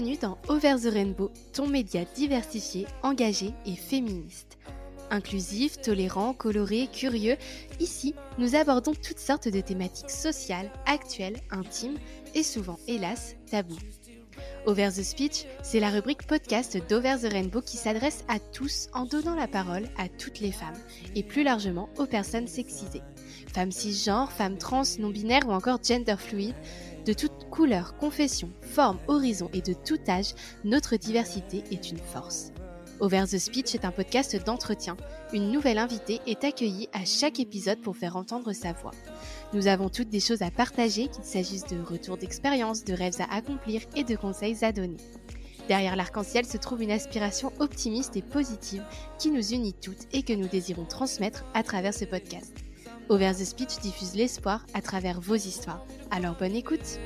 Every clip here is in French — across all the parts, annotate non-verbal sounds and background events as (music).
Bienvenue dans Over the Rainbow, ton média diversifié, engagé et féministe. Inclusif, tolérant, coloré, curieux, ici, nous abordons toutes sortes de thématiques sociales, actuelles, intimes et souvent, hélas, tabous. Over the Speech, c'est la rubrique podcast d'Over the Rainbow qui s'adresse à tous en donnant la parole à toutes les femmes et plus largement aux personnes sexisées. Femmes cisgenres, femmes trans, non-binaires ou encore gender fluide, de toute couleur, confession, forme, horizon et de tout âge, notre diversité est une force. Over the Speech est un podcast d'entretien. Une nouvelle invitée est accueillie à chaque épisode pour faire entendre sa voix. Nous avons toutes des choses à partager, qu'il s'agisse de retours d'expérience, de rêves à accomplir et de conseils à donner. Derrière l'arc-en-ciel se trouve une aspiration optimiste et positive qui nous unit toutes et que nous désirons transmettre à travers ce podcast. Over the Speech diffuse l'espoir à travers vos histoires. Alors bonne écoute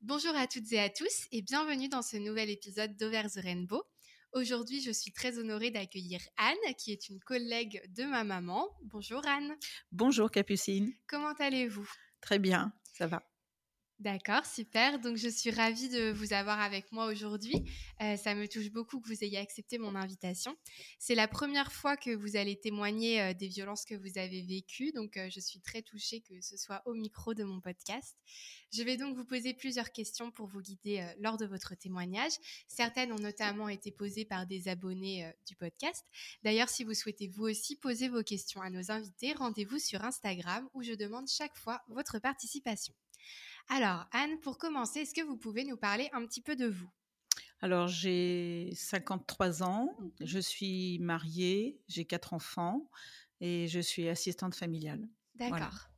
Bonjour à toutes et à tous et bienvenue dans ce nouvel épisode d'Over the Rainbow. Aujourd'hui, je suis très honorée d'accueillir Anne, qui est une collègue de ma maman. Bonjour Anne. Bonjour Capucine. Comment allez-vous? Très bien, ça va. D'accord, super. Donc, je suis ravie de vous avoir avec moi aujourd'hui. Euh, ça me touche beaucoup que vous ayez accepté mon invitation. C'est la première fois que vous allez témoigner euh, des violences que vous avez vécues. Donc, euh, je suis très touchée que ce soit au micro de mon podcast. Je vais donc vous poser plusieurs questions pour vous guider lors de votre témoignage. Certaines ont notamment été posées par des abonnés du podcast. D'ailleurs, si vous souhaitez vous aussi poser vos questions à nos invités, rendez-vous sur Instagram où je demande chaque fois votre participation. Alors, Anne, pour commencer, est-ce que vous pouvez nous parler un petit peu de vous? Alors, j'ai 53 ans, mmh je suis mariée, j'ai quatre enfants et je suis assistante familiale. D'accord.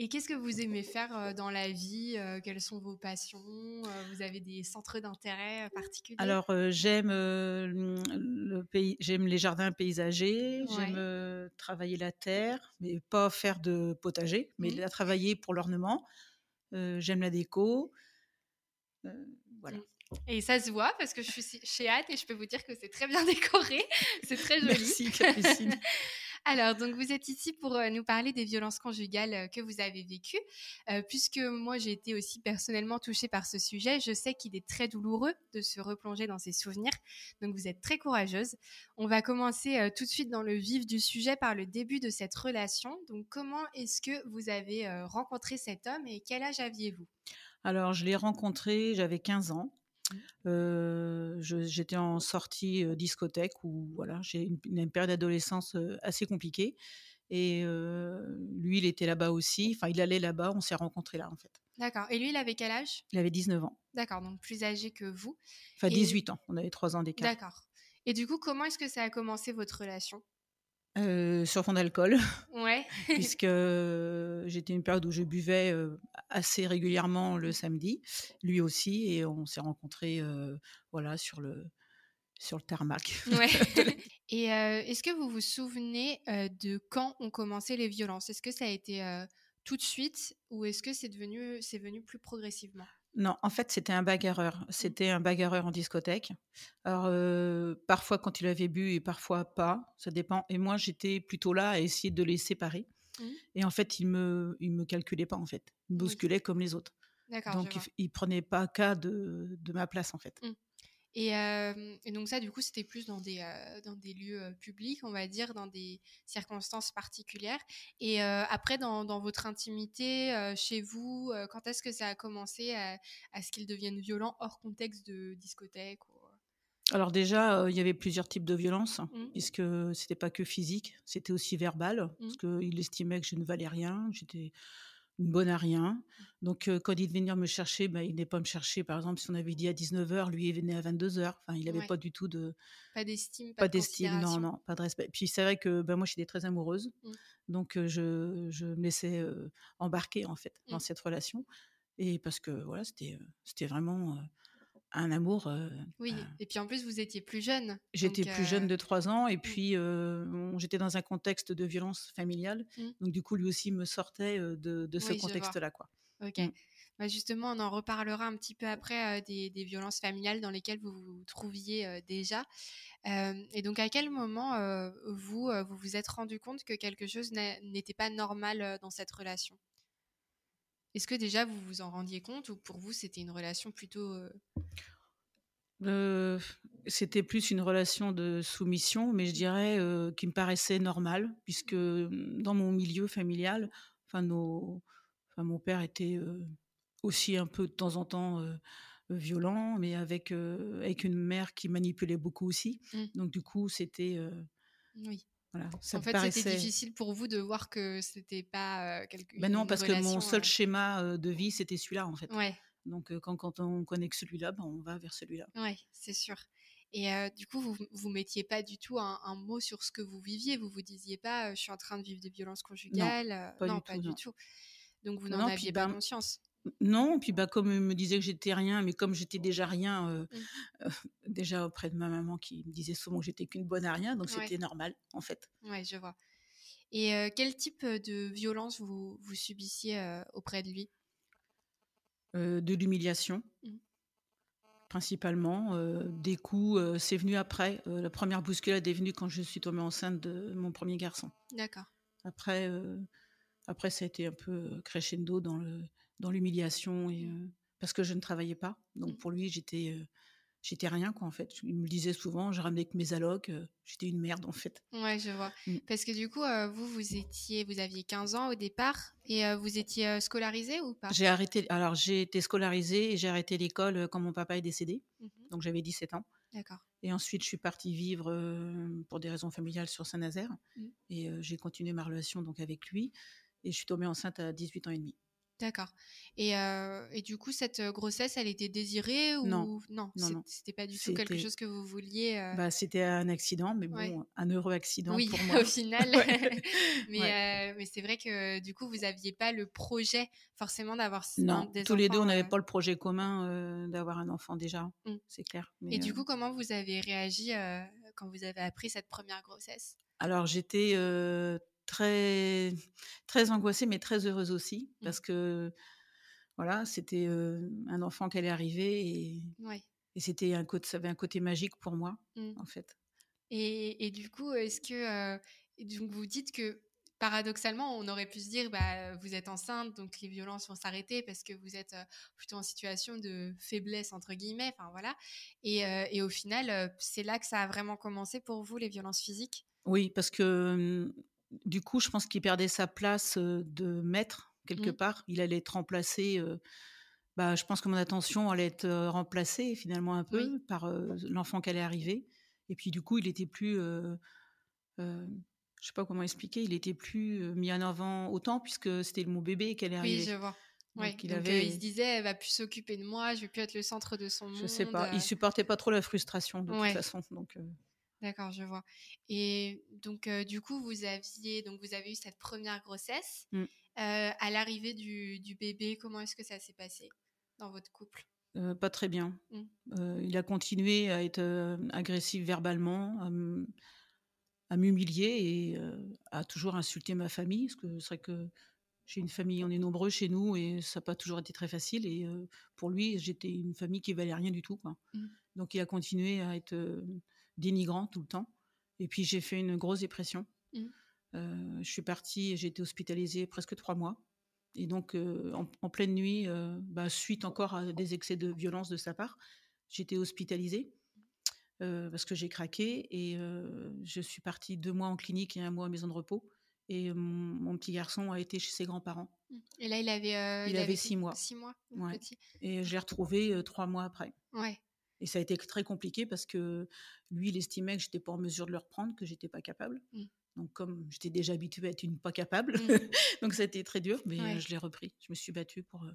Et qu'est-ce que vous aimez faire dans la vie Quelles sont vos passions Vous avez des centres d'intérêt particuliers? Alors j'aime le pays, j'aime les jardins paysagers, j'aime travailler la terre, mais pas faire de potager, mais mmh. la travailler pour l'ornement j'aime la déco. voilà. Et ça se voit parce que je suis chez Anne et je peux vous dire que c'est très bien (laughs) décoré. c'est très joli. Merci, Capucine. (laughs) Alors, donc vous êtes ici pour nous parler des violences conjugales que vous avez vécues. puisque moi, j'ai été aussi personnellement touchée par ce sujet, je sais qu'il est très douloureux de se replonger dans ces souvenirs. Donc, vous êtes très courageuse. On va commencer tout de suite dans le vif du sujet par le début de cette relation. Donc, comment est-ce que vous avez rencontré cet homme et quel âge aviez-vous? Alors, je l'ai rencontré, j'avais 15 ans. Mmh. j'étais en sortie discothèque où voilà, j'ai une, une, période d'adolescence assez compliquée. Et lui, il était là-bas aussi. Enfin, il allait là-bas. On s'est rencontrés là, en fait. D'accord. Et lui, il avait quel âge? Il avait 19 ans. D'accord, donc plus âgé que vous. Enfin, 18 ans. On avait 3 ans d'écart. D'accord. Et du coup, comment est-ce que ça a commencé votre relation? Sur fond d'alcool. Ouais. (laughs) puisque j'étais une période où je buvais assez régulièrement le samedi, lui aussi, et on s'est rencontrés voilà, sur, le, sur le tarmac. Ouais. (laughs) (laughs) et est-ce que vous vous souvenez de quand ont commencé les violences? Est-ce que ça a été tout de suite? Ou est-ce que c'est devenu c'est venu plus progressivement? Non, en fait, c'était un bagarreur. C'était un bagarreur en discothèque. Alors, parfois quand il avait bu et parfois pas, ça dépend. Et moi, j'étais plutôt là à essayer de les séparer. Mmh. Et en fait, il me, il me calculait pas en fait. Il me bousculait comme les autres. Donc, il, ne prenait pas cas de, de ma place en fait. Mmh. Et, donc ça, du coup, c'était plus dans des, dans des lieux publics, on va dire, dans des circonstances particulières. Et après, dans, dans, votre intimité, chez vous, quand est-ce que ça a commencé à, ce qu'il devienne violent hors contexte de discothèque Alors déjà, il y avait plusieurs types de violences, mmh. puisque c'était pas que physique, c'était aussi verbal, parce mmh. qu'il estimait que je ne valais rien, j'étais une bonne à rien. Donc, quand il venait me chercher, bah, il n'est pas me chercher. Par exemple, si on avait dit à 19h, lui, il venait à 22h. Enfin, il n'avait pas du tout de. Pas d'estime, pas, d'estime, non, non, pas de respect. Puis c'est vrai que ben, moi, j'étais très amoureuse. Mmh. Donc, je, je, me laissais embarquer, en fait, dans mmh. cette relation. Et parce que, voilà, c'était, c'était vraiment un amour. oui, et puis en plus, vous étiez plus jeune. J'étais plus jeune de 3 ans, et mmh. puis j'étais dans un contexte de violence familiale. Mmh. Donc, du coup, lui aussi me sortait de, ce contexte-là. quoi. Ok. Mmh. Bah, justement, on en reparlera un petit peu après des, violences familiales dans lesquelles vous vous trouviez déjà. et donc, à quel moment vous, vous vous êtes rendu compte que quelque chose n'était pas normal dans cette relation? Est-ce que déjà vous vous en rendiez compte ou pour vous c'était une relation plutôt c'était plus une relation de soumission, mais je dirais qui me paraissait normale, puisque mmh, dans mon milieu familial, enfin, nos, enfin mon père était aussi un peu de temps en temps violent, mais avec, avec une mère qui manipulait beaucoup aussi. Mmh. Donc du coup, c'était... oui. Voilà, ça en fait, c'était difficile pour vous de voir que c'était pas quelque ben non, parce que mon seul schéma de vie, c'était celui-là, en fait. Ouais. Donc quand, quand on connaît que celui-là, ben, on va vers celui-là. Oui, c'est sûr. Et du coup, vous vous mettiez pas du tout un, mot sur ce que vous viviez. Vous vous disiez pas, je suis en train de vivre des violences conjugales. Non, pas, du, tout, Donc vous n'en aviez pas conscience. Non, puis bah comme il me disait que j'étais rien, mais comme j'étais déjà rien, mmh. (laughs) déjà auprès de ma maman qui me disait souvent que j'étais qu'une bonne à rien, donc c'était normal en fait. Oui, je vois. Et quel type de violence vous, vous subissiez auprès de lui? De l'humiliation. Mmh principalement. Euh, des coups, euh, c'est venu après. Euh, la première bousculade est venue quand je suis tombée enceinte de mon premier garçon. D'accord. Après, après, ça a été un peu crescendo dans le dans l'humiliation et parce que je ne travaillais pas. Donc mmh. pour lui, j'étais j'étais rien quoi en fait. Il me disait souvent, je ramenais que mes allocs, j'étais une merde en fait. Ouais, je vois. Mmh. Parce que du coup, vous vous étiez, vous aviez 15 ans au départ et vous étiez scolarisé ou pas? J'ai arrêté. Alors j'ai été scolarisée et j'ai arrêté l'école quand mon papa est décédé. Mmh Donc j'avais 17 ans. D'accord. Et ensuite, je suis partie vivre pour des raisons familiales sur Saint-Nazaire et j'ai continué ma relation donc avec lui et je suis tombée enceinte à 18 ans et demi. D'accord. Et, et, du coup, cette grossesse, elle était désirée ou non Non, non, c'était pas du tout quelque chose que vous vouliez. Bah, c'était un accident, mais bon, un heureux accident oui, pour (laughs) moi. au final. (laughs) mais, mais c'est vrai que du coup, vous aviez pas le projet forcément d'avoir non. tous les deux, on n'avait pas le projet commun d'avoir un enfant déjà, mmh. c'est clair. et du coup, comment vous avez réagi quand vous avez appris cette première grossesse? Alors, j'étais très, très angoissée, mais très heureuse aussi, mmh. parce que voilà, c'était un enfant qui allait arriver et, et c'était un côté, ça avait un côté magique pour moi, mmh. en fait. Et, et, du coup, est-ce que donc vous dites que paradoxalement, on aurait pu se dire, bah, vous êtes enceinte, donc les violences vont s'arrêter parce que vous êtes plutôt en situation de faiblesse entre guillemets, enfin voilà. Et, et au final, c'est là que ça a vraiment commencé pour vous les violences physiques? Oui, parce que du coup, je pense qu'il perdait sa place de maître quelque mmh. part. Il allait être remplacé. bah, je pense que mon attention allait être remplacée finalement un peu par l'enfant qui allait arriver. Et puis du coup, il était plus, je sais pas comment expliquer, il était plus mis en avant autant puisque c'était mon bébé qui allait arriver. Oui, je vois. il, avait... il, se disait, elle va plus s'occuper de moi, je vais plus être le centre de son monde. Je sais pas, il supportait pas trop la frustration de toute façon. Donc, D'accord, je vois. Et donc, du coup, vous aviez, donc vous avez eu cette première grossesse. Mmh. à l'arrivée du, du, bébé, comment est-ce que ça s'est passé dans votre couple? Pas très bien. Mmh. il a continué à être agressif verbalement, à m'humilier et à toujours insulter ma famille. Parce que c'est vrai que j'ai une famille, on est nombreux chez nous et ça n'a pas toujours été très facile. Et pour lui, j'étais une famille qui valait rien du tout. Quoi. Mmh. Donc, il a continué à être dénigrant tout le temps. Et puis j'ai fait une grosse dépression. Mmh. Euh, je suis partie, j'ai été hospitalisée presque trois mois. Et donc, euh, en, pleine nuit, euh, bah, suite encore à des excès de violence de sa part, j'étais hospitalisée parce que j'ai craqué et je suis partie deux mois en clinique et un mois en maison de repos. Et mon, petit garçon a été chez ses grands-parents. Et là, il avait, il, avait six mois. Six mois, Et je l'ai retrouvé trois mois après. Ouais. Et ça a été très compliqué parce que lui, il estimait que j'étais pas en mesure de le reprendre, que j'étais pas capable. Mmh. Donc, comme j'étais déjà habituée à être une pas capable, mmh. (laughs) donc ça a été très dur, mais je l'ai repris. Je me suis battue pour.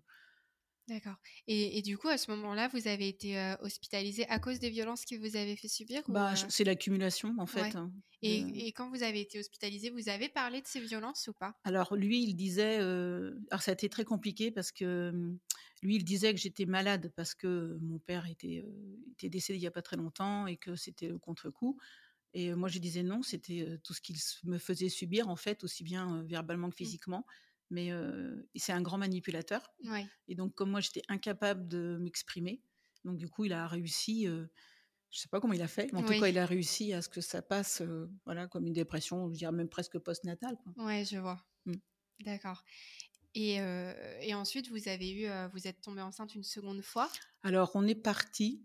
D'accord. Et, du coup, à ce moment-là, vous avez été hospitalisée à cause des violences que vous avez fait subir bah, C'est l'accumulation, en fait. Hein, et, quand vous avez été hospitalisée, vous avez parlé de ces violences ou pas? Alors, lui, il disait. alors, ça a été très compliqué parce que lui, il disait que j'étais malade parce que mon père était, était décédé il n'y a pas très longtemps et que c'était le contre-coup. Et moi, je disais non, c'était tout ce qu'il me faisait subir, en fait, aussi bien verbalement que mmh. physiquement. mais c'est un grand manipulateur. Et donc, comme moi, j'étais incapable de m'exprimer, donc du coup, il a réussi. je sais pas comment il a fait, mais en tout cas, il a réussi à ce que ça passe, voilà, comme une dépression, je dirais même presque postnatale. Quoi. Ouais, je vois. Mmh. D'accord. Et, et, ensuite, vous avez eu, vous êtes tombée enceinte une seconde fois. Alors, on est parti.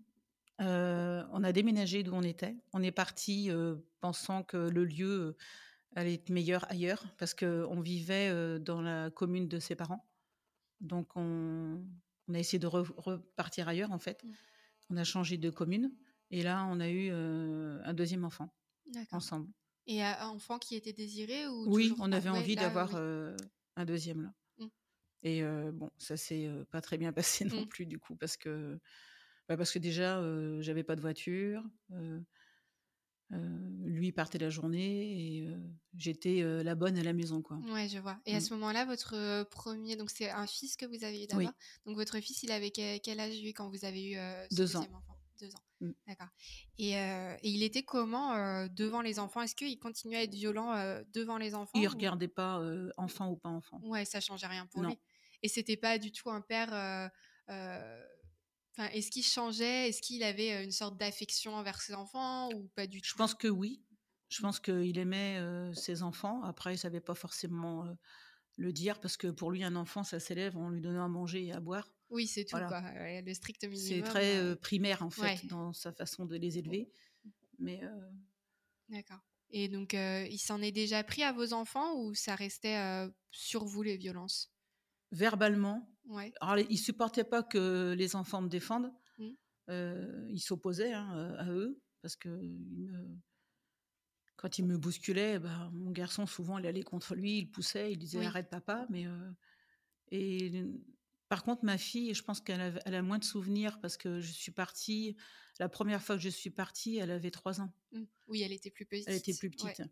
on a déménagé d'où on était. On est parti pensant que le lieu allait être meilleur ailleurs parce qu'on vivait dans la commune de ses parents. Donc, on, on a essayé de repartir ailleurs, en fait. Mmh. On a changé de commune. Et là, on a eu un deuxième enfant ensemble. Et un enfant qui était désiré ou Oui, on avait envie d'avoir un deuxième là. Mmh. Et bon, ça s'est pas très bien (laughs) passé non mmh. plus du coup parce que bah, parce que déjà j'avais pas de voiture. lui partait la journée et j'étais la bonne à la maison quoi. Ouais, je vois. Et à mmh. ce moment-là, votre premier, donc c'est un fils que vous avez eu d'abord. Donc votre fils, il avait quel âge lui quand vous avez eu ce deux ans. enfant? Deux ans. D'accord. Et, et, il était comment devant les enfants? Est-ce qu'il continuait à être violent devant les enfants Il regardait pas enfant ou pas enfant. Ouais, ça changeait rien pour lui. Et c'était pas du tout un père est-ce qu'il changeait? Est-ce qu'il avait une sorte d'affection envers ses enfants ou pas du tout? Je pense que oui. Je pense qu'il aimait ses enfants. Après, il savait pas forcément le dire parce que pour lui, un enfant, ça s'élève en lui donnant à manger et à boire. Oui, c'est tout. le strict minimum. C'est très primaire en fait dans sa façon de les élever. Mais d'accord. Et donc, il s'en est déjà pris à vos enfants ou ça restait sur vous les violences? Verbalement, alors, il supportait pas que les enfants me défendent. Mmh. Euh, il s'opposait hein, à eux parce que quand il me bousculait, bah, mon garçon souvent il allait contre lui, il poussait, il disait arrête papa. Mais euh, et par contre ma fille, je pense qu'elle a, elle a, moins de souvenirs parce que je suis partie. La première fois que je suis partie, elle avait trois ans. Mmh. Oui, elle était plus petite. Elle était plus petite.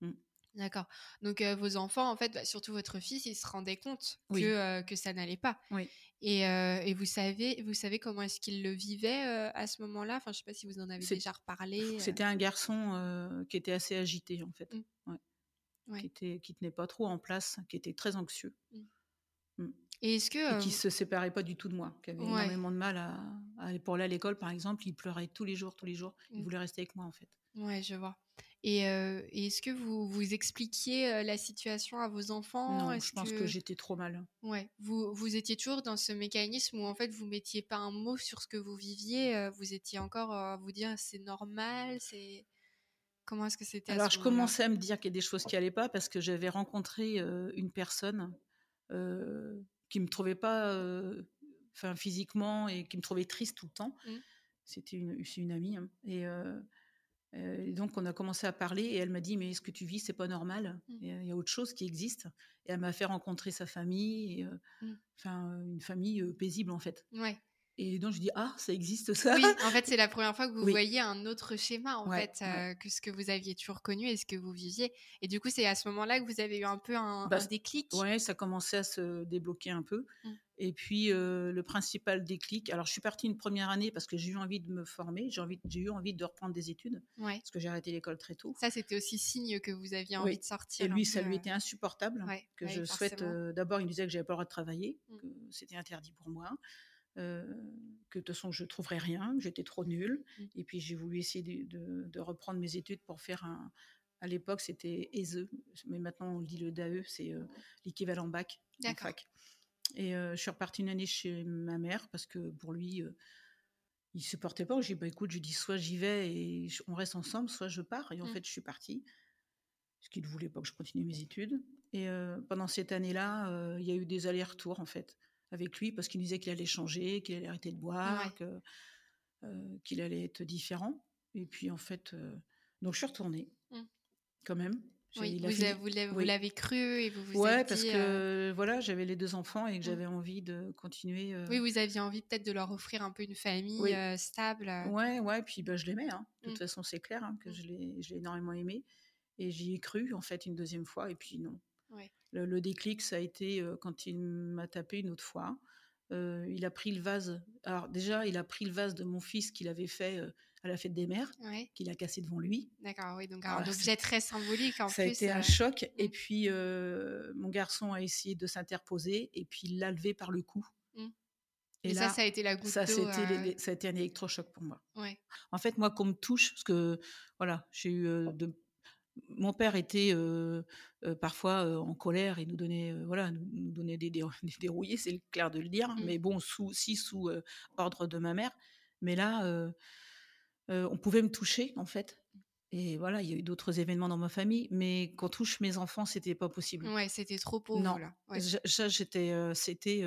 Mmh. D'accord. Donc vos enfants, en fait, bah, surtout votre fils, il se rendait compte que, que ça n'allait pas. Oui. Et, et, vous savez, vous savez comment est-ce qu'il le vivait à ce moment-là? Enfin, je sais pas si vous en avez déjà reparlé. C'était un garçon qui était assez agité, en fait. Mmh. Ouais. Qui, était, qui tenait pas trop en place, qui était très anxieux. Mmh. Mmh. Et est-ce que et qui se séparait pas du tout de moi, qui avait énormément de mal à, à, pour aller à l'école, par exemple, il pleurait tous les jours, tous les jours. Il voulait rester avec moi, en fait. Ouais, je vois. Et, est-ce que vous vous expliquiez la situation à vos enfants? Non, je pense que, j'étais trop mal. Ouais, vous, vous étiez toujours dans ce mécanisme où en fait vous mettiez pas un mot sur ce que vous viviez, vous étiez encore à vous dire c'est normal, c'est comment est-ce que c'était Alors je commençais à me dire qu'il y a des choses qui allaient pas parce que j'avais rencontré une personne qui me trouvait pas, enfin physiquement et qui me trouvait triste tout le temps. Mmh. C'était une, une amie hein, et et donc, on a commencé à parler et elle m'a dit Mais ce que tu vis, c'est pas normal. Mmh. Il y a autre chose qui existe. Et elle m'a fait rencontrer sa famille, mmh. enfin, une famille paisible en fait. Ouais. Et donc, je dis Ah, ça existe ça Oui, en fait, (laughs) c'est la première fois que vous voyez un autre schéma en fait que ce que vous aviez toujours connu et ce que vous viviez. Et du coup, c'est à ce moment-là que vous avez eu un peu un, bah, déclic? Oui, ça commençait à se débloquer un peu. Mmh. Et puis, le principal déclic, alors je suis partie une première année parce que j'ai eu envie de me former, j'ai, envie, j'ai eu envie de reprendre des études, parce que j'ai arrêté l'école très tôt. Ça, c'était aussi signe que vous aviez envie de sortir. Et lui, ça lui était insupportable, que je souhaite... d'abord, il me disait que j'avais pas le droit de travailler, mmh. que c'était interdit pour moi. Que de toute façon je ne trouverais rien, j'étais trop nulle. Mmh. Et puis j'ai voulu essayer de, de, reprendre mes études pour faire un. À l'époque c'était ESE, mais maintenant on dit le DAE, c'est l'équivalent bac fac. Et je suis repartie une année chez ma mère parce que pour lui, il il supportait pas. J'ai dit, bah écoute, je dis soit j'y vais et on reste ensemble, soit je pars. Et en mmh. fait, je suis partie. Parce qu'il ne voulait pas que je continue mes études. Et pendant cette année-là, il y a eu des allers-retours, en fait, avec lui, parce qu'il disait qu'il allait changer, qu'il allait arrêter de boire, qu'il allait être différent. Et puis, en fait, donc je suis retournée, mmh. quand même. Oui, vous, l'avez cru et vous vous ouais, parce que euh, voilà, j'avais les deux enfants et que mmh. j'avais envie de continuer. Oui, vous aviez envie peut-être de leur offrir un peu une famille stable. Ouais, ouais, puis bah, je l'aimais. Hein. De toute mmh. façon, c'est clair hein, que mmh. je l'ai énormément aimé. Et j'y ai cru, en fait, une deuxième fois. Et puis non. Le, déclic, ça a été quand il m'a tapé une autre fois. il a pris le vase. Alors déjà, il a pris le vase de mon fils qu'il avait fait à la fête des mères, qu'il a cassé devant lui. D'accord, oui, donc un objet très symbolique en ça plus. Ça a été un choc. Et mmh. puis, mon garçon a essayé de s'interposer et puis il l'a levé par le cou. Mmh. Et, là, ça, ça a été la goutte ça. Ça a été un électrochoc pour moi. En fait, moi, qu'on me touche, parce que voilà, j'ai eu de mon père était parfois en colère et nous donnait, voilà, nous, donnait des, (laughs) dérouillés, c'est clair de le dire, mmh. mais bon, sous, si sous ordre de ma mère. Mais là, on pouvait me toucher, en fait. Et voilà, il y a eu d'autres événements dans ma famille, mais qu'on touche mes enfants, c'était pas possible. Ouais, c'était trop pauvre. Non, là. j'étais, c'était,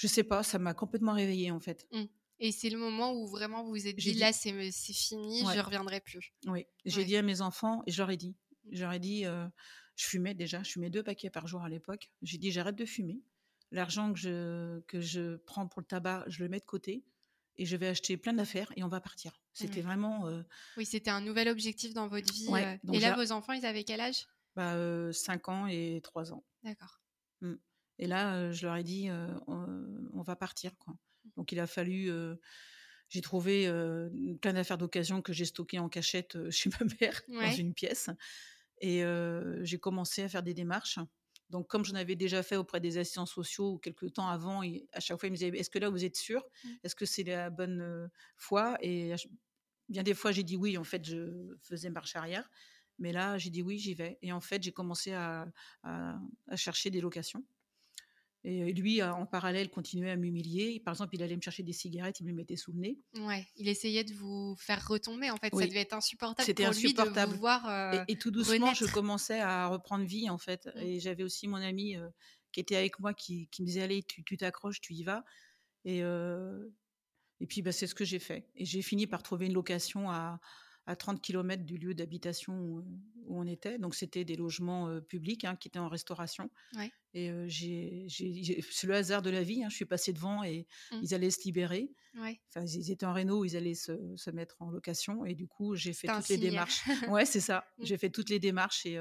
je sais pas, ça m'a complètement réveillée en fait. Mmh. Et c'est le moment où vraiment vous vous êtes dit, là, c'est fini, je je reviendrai plus. Oui, j'ai dit à mes enfants, et je leur ai dit, je leur ai dit, je fumais déjà, je fumais deux paquets par jour à l'époque. J'ai dit, j'arrête de fumer. L'argent que je, que je prends pour le tabac, je le mets de côté et je vais acheter plein d'affaires et on va partir. C'était vraiment. Oui, c'était un nouvel objectif dans votre vie. et là, vos enfants, ils avaient quel âge? Bah, 5 ans et 3 ans. D'accord. Mmh. Et là, je leur ai dit, on, va partir. Quoi. Donc il a fallu. j'ai trouvé plein d'affaires d'occasion que j'ai stockées en cachette (laughs) chez ma mère dans une pièce. Et j'ai commencé à faire des démarches. Donc, comme j'en avais déjà fait auprès des assistants sociaux quelques temps avant, et à chaque fois, ils me disaient Est-ce que là, vous êtes sûr mmh. Est-ce que c'est la bonne foi? Et bien des fois, j'ai dit oui. En fait, je faisais marche arrière. Mais là, j'ai dit oui, j'y vais. Et en fait, j'ai commencé à, chercher des locations. Et lui, en parallèle, continuait à m'humilier. Par exemple, il allait me chercher des cigarettes, il me les mettait sous le nez. Ouais, il essayait de vous faire retomber. En fait, ça devait être insupportable C'était pour insupportable. lui de vous voir et, tout doucement, je commençais à reprendre vie, en fait. Mmh. Et j'avais aussi mon ami qui était avec moi, qui, me disait Allez, tu t'accroches, tu, y vas. Et, et puis, bah, c'est ce que j'ai fait. Et j'ai fini par trouver une location à, à 30 km du lieu d'habitation où, on était. Donc, c'était des logements publics hein, qui étaient en restauration. Et j'ai, c'est le hasard de la vie. Hein, je suis passée devant et mmh. ils allaient se libérer. Enfin, ils étaient en réno, ils allaient se, mettre en location. Et du coup, j'ai fait toutes les démarches. (laughs) ouais, c'est ça. Mmh. J'ai fait toutes les démarches et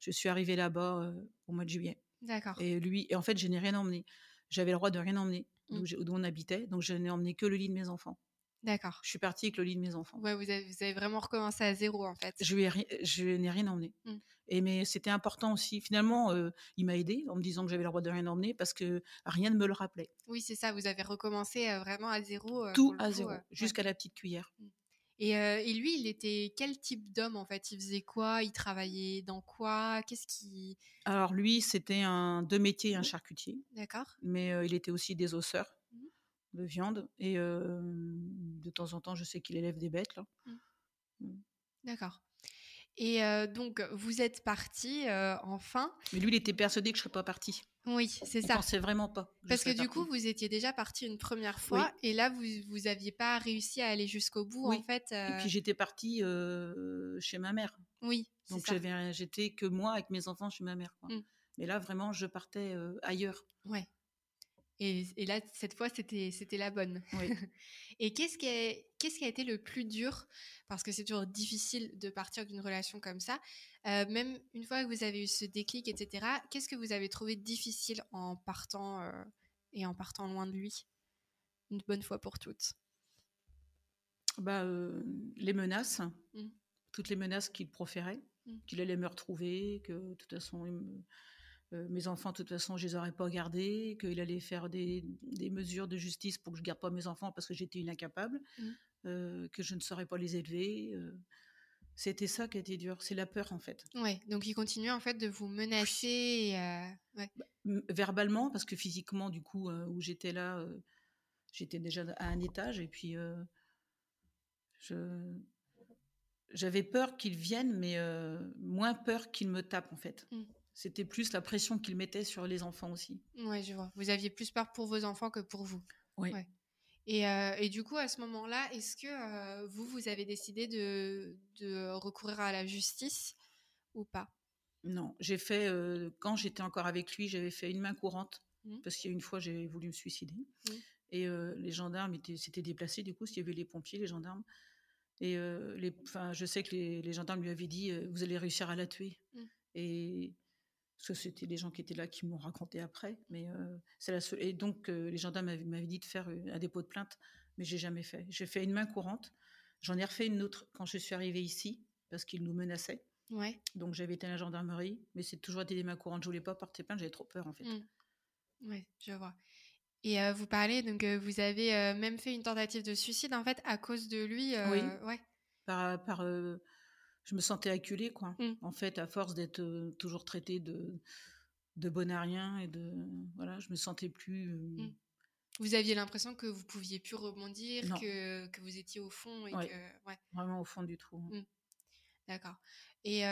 je suis arrivée là-bas au mois de juillet. D'accord. Et lui, et en fait, je n'ai rien emmené. J'avais le droit de rien emmener mmh. d'où on habitait. Donc, je n'ai emmené que le lit de mes enfants. D'accord. Je suis partie avec le lit de mes enfants. Ouais, vous avez, vous avez vraiment recommencé à zéro en fait. Je, je n'ai rien emmené. Mmh. Et mais c'était important aussi. Finalement, euh, il m'a aidé en me disant que j'avais le droit de rien emmener parce que rien ne me le rappelait. Oui, c'est ça. Vous avez recommencé euh, vraiment à zéro. Euh, Tout à zéro, jusqu'à la petite cuillère. Mmh. Et, et, lui, il était quel type d'homme en fait? Il faisait quoi? Il travaillait dans quoi? Qu'est-ce qui Alors lui, c'était un deux métiers, un mmh. charcutier. D'accord. Mais il était aussi des osseurs de viande. Et de temps en temps, je sais qu'il élève des bêtes. Là. Mmh. Mmh. D'accord. Et donc, vous êtes parti enfin. Mais lui, il était persuadé que je ne serais pas parti. Oui, c'est ça. pensait vraiment pas. Parce que du coup, vous étiez déjà parti une première fois et là, vous vous aviez pas réussi à aller jusqu'au bout en fait. Et puis j'étais partie chez ma mère. Oui. Donc j'avais, j'étais que moi avec mes enfants chez ma mère. Mmh. Mais là, vraiment, je partais ailleurs. Ouais. Et, là, cette fois, c'était, c'était la bonne. (laughs) et qu'est-ce qui, qu'est-ce qui a été le plus dur? Parce que c'est toujours difficile de partir d'une relation comme ça. Euh, même une fois que vous avez eu ce déclic, etc., qu'est-ce que vous avez trouvé difficile en partant euh, et en partant loin de lui? Une bonne fois pour toutes. Bah, euh, les menaces. Mmh. Toutes les menaces qu'il proférait. Mmh. Qu'il allait me retrouver, que de toute façon, il me euh, mes enfants, de toute façon, je les aurais pas gardés, qu'il allait faire des, mesures de justice pour que je garde pas mes enfants parce que j'étais une incapable, mmh. euh, que je ne saurais pas les élever. Euh. C'était ça qui était dur, c'est la peur en fait. Ouais, donc il continuait en fait de vous menacer. Bah, verbalement, parce que physiquement, du coup, où j'étais là, j'étais déjà à un étage et puis j'avais peur qu'il vienne, mais moins peur qu'il me tape en fait. Mmh. C'était plus la pression qu'il mettait sur les enfants aussi. Oui, je vois. Vous aviez plus peur pour vos enfants que pour vous. Oui. Et, euh, et, du coup, à ce moment-là, est-ce que euh, vous, vous avez décidé de, de, recourir à la justice ou pas? Non, j'ai fait, euh, quand j'étais encore avec lui, j'avais fait une main courante, mmh. parce qu'il y a une fois, j'ai voulu me suicider. Mmh. Et les gendarmes s'étaient déplacés, du coup, s'il y avait les pompiers, les gendarmes. Et les, je sais que les, les, gendarmes lui avaient dit, vous allez réussir à la tuer. Mmh. Et parce que c'était des gens qui étaient là qui m'ont raconté après. Mais euh, c'est la seule. Et donc, euh, les gendarmes m'avaient dit de faire un dépôt de plainte, mais j'ai jamais fait. J'ai fait une main courante. J'en ai refait une autre quand je suis arrivée ici, parce qu'il nous menaçait. Ouais. Donc j'avais été à la gendarmerie, mais c'est toujours été des mains courantes. Je voulais pas porter plainte, j'avais trop peur en fait. Mmh. Oui, je vois. Et vous parlez, donc vous avez même fait une tentative de suicide en fait à cause de lui. Oui. Ouais. Par, par je me sentais acculée quoi. Mmh. En fait, à force d'être toujours traitée de de bonne à rien et de voilà, je me sentais plus. Mmh. Vous aviez l'impression que vous pouviez plus rebondir, que, que, vous étiez au fond et ouais. que ouais. Vraiment au fond du trou. Mmh. D'accord. Et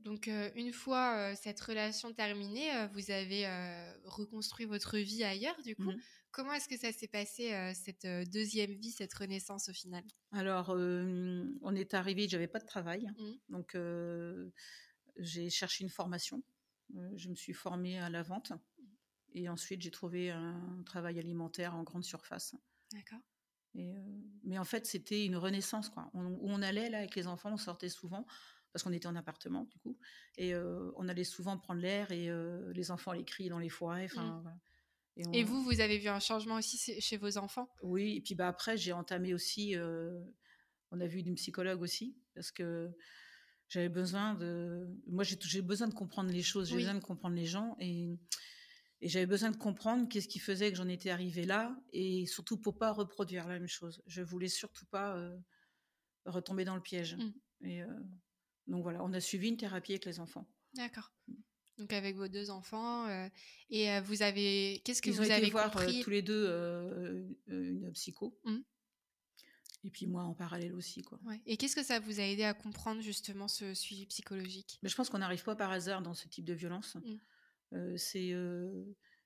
donc, une fois cette relation terminée, vous avez reconstruit votre vie ailleurs, du coup. Comment est-ce que ça s'est passé, cette deuxième vie, cette renaissance au final? Alors, on est arrivé, j'avais pas de travail. Mmh. Donc, j'ai cherché une formation. je me suis formée à la vente. Et ensuite, j'ai trouvé un travail alimentaire en grande surface. D'accord. Mais en fait, c'était une renaissance. Quoi. On, où on allait là avec les enfants, on sortait souvent parce qu'on était en appartement du coup, et on allait souvent prendre l'air et les enfants allaient crier dans les forêts. Enfin, Mmh. voilà. Et, vous, vous avez vu un changement aussi chez vos enfants? Oui, et puis bah après, j'ai entamé aussi. on a vu une psychologue aussi parce que j'avais besoin de. Moi, j'ai besoin de comprendre les choses, j'ai Oui. besoin de comprendre les gens et. Et j'avais besoin de comprendre qu'est-ce qui faisait que j'en étais arrivée là, et surtout pour pas reproduire la même chose. Je voulais surtout pas euh, retomber dans le piège. Mmh. Et euh, donc voilà, on a suivi une thérapie avec les enfants. D'accord. Donc avec vos deux enfants, euh, et euh, vous avez, qu'est-ce que Ils vous ont été avez voir compris? euh, tous les deux une psycho. Mmh. Et puis moi en parallèle aussi, quoi. Ouais. Et qu'est-ce que ça vous a aidé à comprendre justement ce suivi psychologique? Mais je pense qu'on n'arrive pas par hasard dans ce type de violence. Mmh. C'est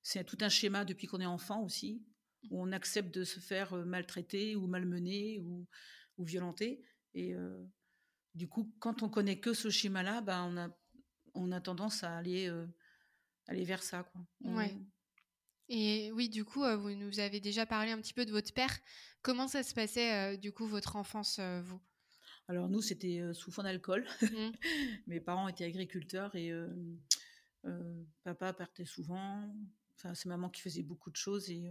c'est tout un schéma depuis qu'on est enfant aussi, où on accepte de se faire maltraiter ou malmener ou, ou violenter. Et euh, du coup, quand on connaît que ce schéma-là, bah, on, a, on a tendance à aller, euh, aller vers ça. Quoi. On... Ouais. Et oui, du coup, vous nous avez déjà parlé un petit peu de votre père. Comment ça se passait, euh, du coup, votre enfance, euh, vous? Alors, nous, c'était euh, sous fond d'alcool. Mmh. (laughs) Mes parents étaient agriculteurs et papa partait souvent. Enfin, c'est maman qui faisait beaucoup de choses et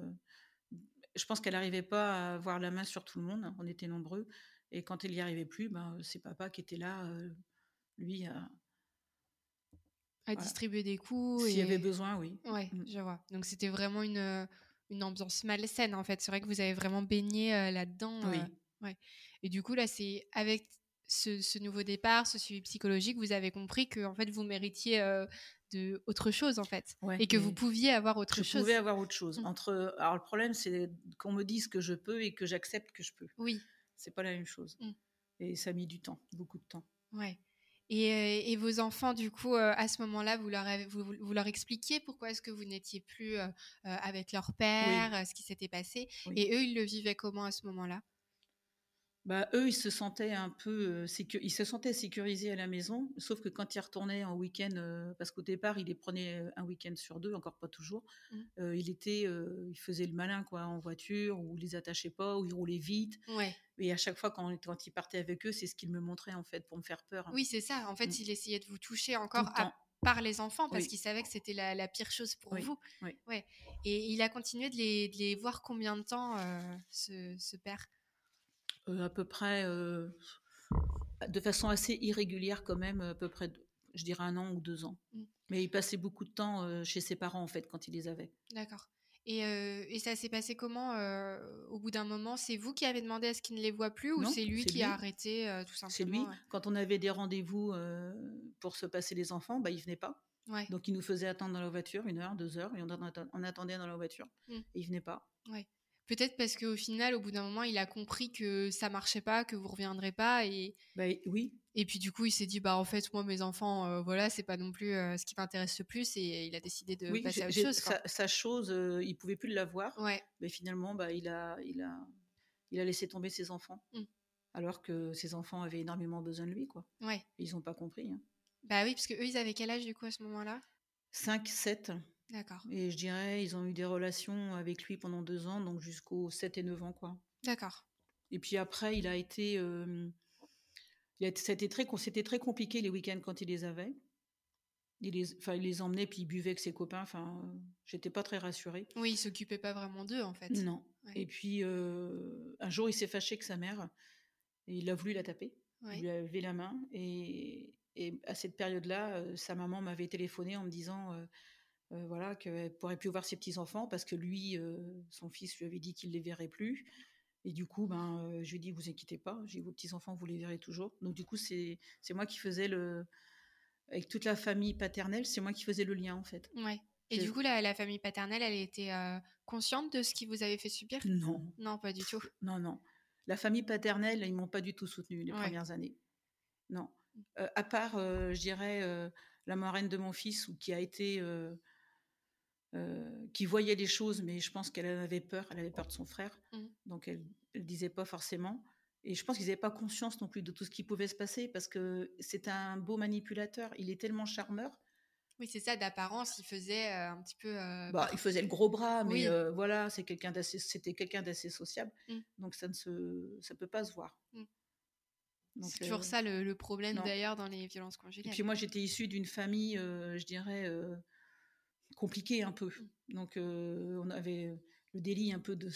je pense qu'elle n'arrivait pas à avoir la main sur tout le monde. On était nombreux. Et quand elle n'y arrivait plus, ben, c'est papa qui était là, lui, à, à Voilà. distribuer des coups. s'il y et... avait besoin, oui. Ouais, Mm. je vois. Donc c'était vraiment une, une ambiance malsaine en fait. C'est vrai que vous avez vraiment baigné euh, là-dedans. Oui. euh, ouais. Et du coup là, c'est avec ce, ce nouveau départ, ce suivi psychologique, vous avez compris que en fait vous méritiez euh, de autre chose en fait, Ouais, et que vous pouviez avoir autre je chose. pouvais avoir autre chose. Mm. Entre, alors le problème, c'est qu'on me dise que je peux et que j'accepte que je peux. Oui, C'est pas la même chose. Mm. Et ça a mis du temps, beaucoup de temps. ouais. Et, euh, et vos enfants, du coup, euh, à ce moment-là, vous leur, avez- vous, vous leur expliquiez pourquoi est-ce que vous n'étiez plus euh, avec leur père, ce qui s'était passé. Oui. Et eux, ils le vivaient comment à ce moment-là? Bah, eux, ils se sentaient un peu, euh, sécu- ils se sentaient sécurisés à la maison, sauf que quand ils retournaient en week-end, euh, parce qu'au départ, ils les prenaient euh, un week-end sur deux, encore pas toujours, Mm. euh, il était, euh, il faisait le malin quoi, en voiture, ou ils les attachaient pas, ou ils roulaient vite. Ouais. Et à chaque fois, quand, quand ils partaient avec eux, c'est ce qu'ils me montraient en fait pour me faire peur. Oui, c'est ça. En fait, Mm. il essayait de vous toucher encore à- par les enfants parce Oui. qu'il savait que c'était la, la pire chose pour Oui, vous. oui. Ouais. Et il a continué de les, de les voir combien de temps, ce, ce père? À peu près, euh, de façon assez irrégulière quand même, à peu près, je dirais un an ou deux ans. Mm. Mais il passait beaucoup de temps euh, chez ses parents en fait quand il les avait. D'accord. Et, euh, et ça s'est passé comment euh, au bout d'un moment? C'est vous qui avez demandé à ce qu'il ne les voit plus ou c'est lui c'est qui lui. a arrêté euh, tout C'est simplement lui, quand on avait des rendez-vous euh, pour se passer les enfants, bah, il venait pas. Ouais. Donc il nous faisait attendre dans la voiture une heure, deux heures, et on, attendait dans la voiture. Mm. Et il venait pas. Ouais. Peut-être parce qu'au final, au bout d'un moment, il a compris que ça marchait pas, que vous reviendrez pas, et, Bah, oui, et puis du coup, il s'est dit bah en fait, moi mes enfants, euh, voilà, c'est pas non plus euh, ce qui m'intéresse le plus, et il a décidé de oui passer à autre chose. quoi. sa, sa chose, euh, il pouvait plus l'avoir. Ouais. Mais finalement, bah, il, a, il, a, il a laissé tomber ses enfants. Mm. Alors que ses enfants avaient énormément besoin de lui. Quoi. Ouais. Ils n'ont pas compris. Hein. Bah oui, parce que eux, ils avaient quel âge du coup à ce moment-là? 5, 7. D'accord. Et je dirais, ils ont eu des relations avec lui pendant deux ans, donc jusqu'aux 7 et 9 ans. quoi. D'accord. Et puis après, il a été. euh, il a été très, c'était très compliqué les week-ends quand il les avait. Il les, enfin, il les emmenait, puis il buvait avec ses copains. Enfin, euh, j'étais pas très rassurée. Oui, il s'occupait pas vraiment d'eux en fait. Non. Ouais. Et puis, euh, un jour, il s'est fâché avec sa mère. Et il a voulu la taper. Il lui a levé la main. Et, et à cette période-là, sa maman m'avait téléphoné en me disant voilà, qu'elle ne pourrait plus voir ses petits-enfants parce que lui, son fils lui avait dit qu'il ne les verrait plus. Et du coup, ben, je lui ai dit, vous inquiétez pas, j'ai vos petits-enfants, vous les verrez toujours. Donc du coup, c'est moi qui faisais le... Avec toute la famille paternelle, c'est moi qui faisais le lien, en fait. Ouais. Et du coup, la, la, famille paternelle, elle était consciente de ce qui vous avait fait subir? Non. Non, pas du tout. Non, non. La famille paternelle, ils m'ont pas du tout soutenu les premières années. Non. Mmh. à part, je dirais, la marraine de mon fils, ou qui a été euh, qui voyait les choses, mais je pense qu'elle avait peur, elle avait peur de son frère, mmh. donc elle ne disait pas forcément. Et je pense qu'ils n'avaient pas conscience non plus de tout ce qui pouvait se passer, parce que c'est un beau manipulateur, il est tellement charmeur. Oui, c'est ça, d'apparence, il faisait euh, un petit peu... Euh, bah, il faisait le gros bras, mais voilà, c'est quelqu'un d'assez, c'était quelqu'un d'assez sociable, mmh. donc ça ne se, ça peut pas se voir. Mmh. C'est toujours ça le, problème d'ailleurs dans les violences conjugales. Et puis moi j'étais issue d'une famille, je dirais, compliqué un peu. Mmh. Donc euh, on avait le délit un peu de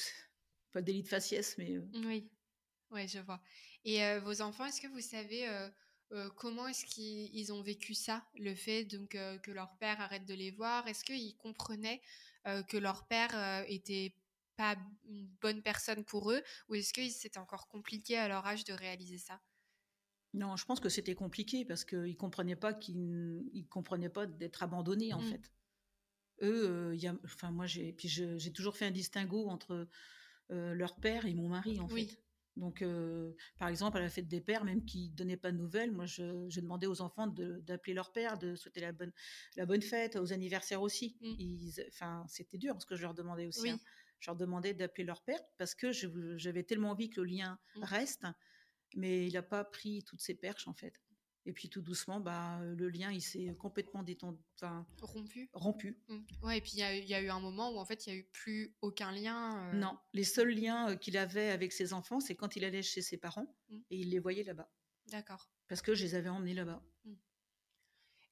pas le délit de faciès, mais euh, oui, ouais, je vois. Et euh, vos enfants, est-ce que vous savez comment est-ce qu'ils ont vécu ça, le fait donc que leur père arrête de les voir? Est-ce qu'ils comprenaient que leur père était pas une bonne personne pour eux, ou est-ce que c'était encore compliqué à leur âge de réaliser ça? Non, je pense que c'était compliqué parce qu'ils comprenaient pas qu'ils comprenaient pas d'être abandonnés en mmh. fait eux, y a, enfin moi j'ai, puis j'ai toujours fait un distinguo entre leur père et mon mari en fait. Donc, par exemple, à la fête des pères, même qui donnaient pas de nouvelles, moi, je, demandais aux enfants d'appeler leur père, de souhaiter la bonne, la bonne fête, aux anniversaires aussi. Mmh. Enfin, c'était dur ce que je leur demandais aussi. Hein. Je leur demandais d'appeler leur père parce que j'avais tellement envie que le lien mmh. reste, mais il n'a pas pris toutes ses perches en fait. Et puis tout doucement, bah, le lien, il s'est complètement détendu, rompu. Rompu. Mmh. Ouais, et puis il y, a eu un moment où en fait, il n'y a eu plus aucun lien. Euh. Non, les seuls liens qu'il avait avec ses enfants, c'est quand il allait chez ses parents mmh. et il les voyait là-bas. D'accord. Parce que je les avais emmenés là-bas. Mmh.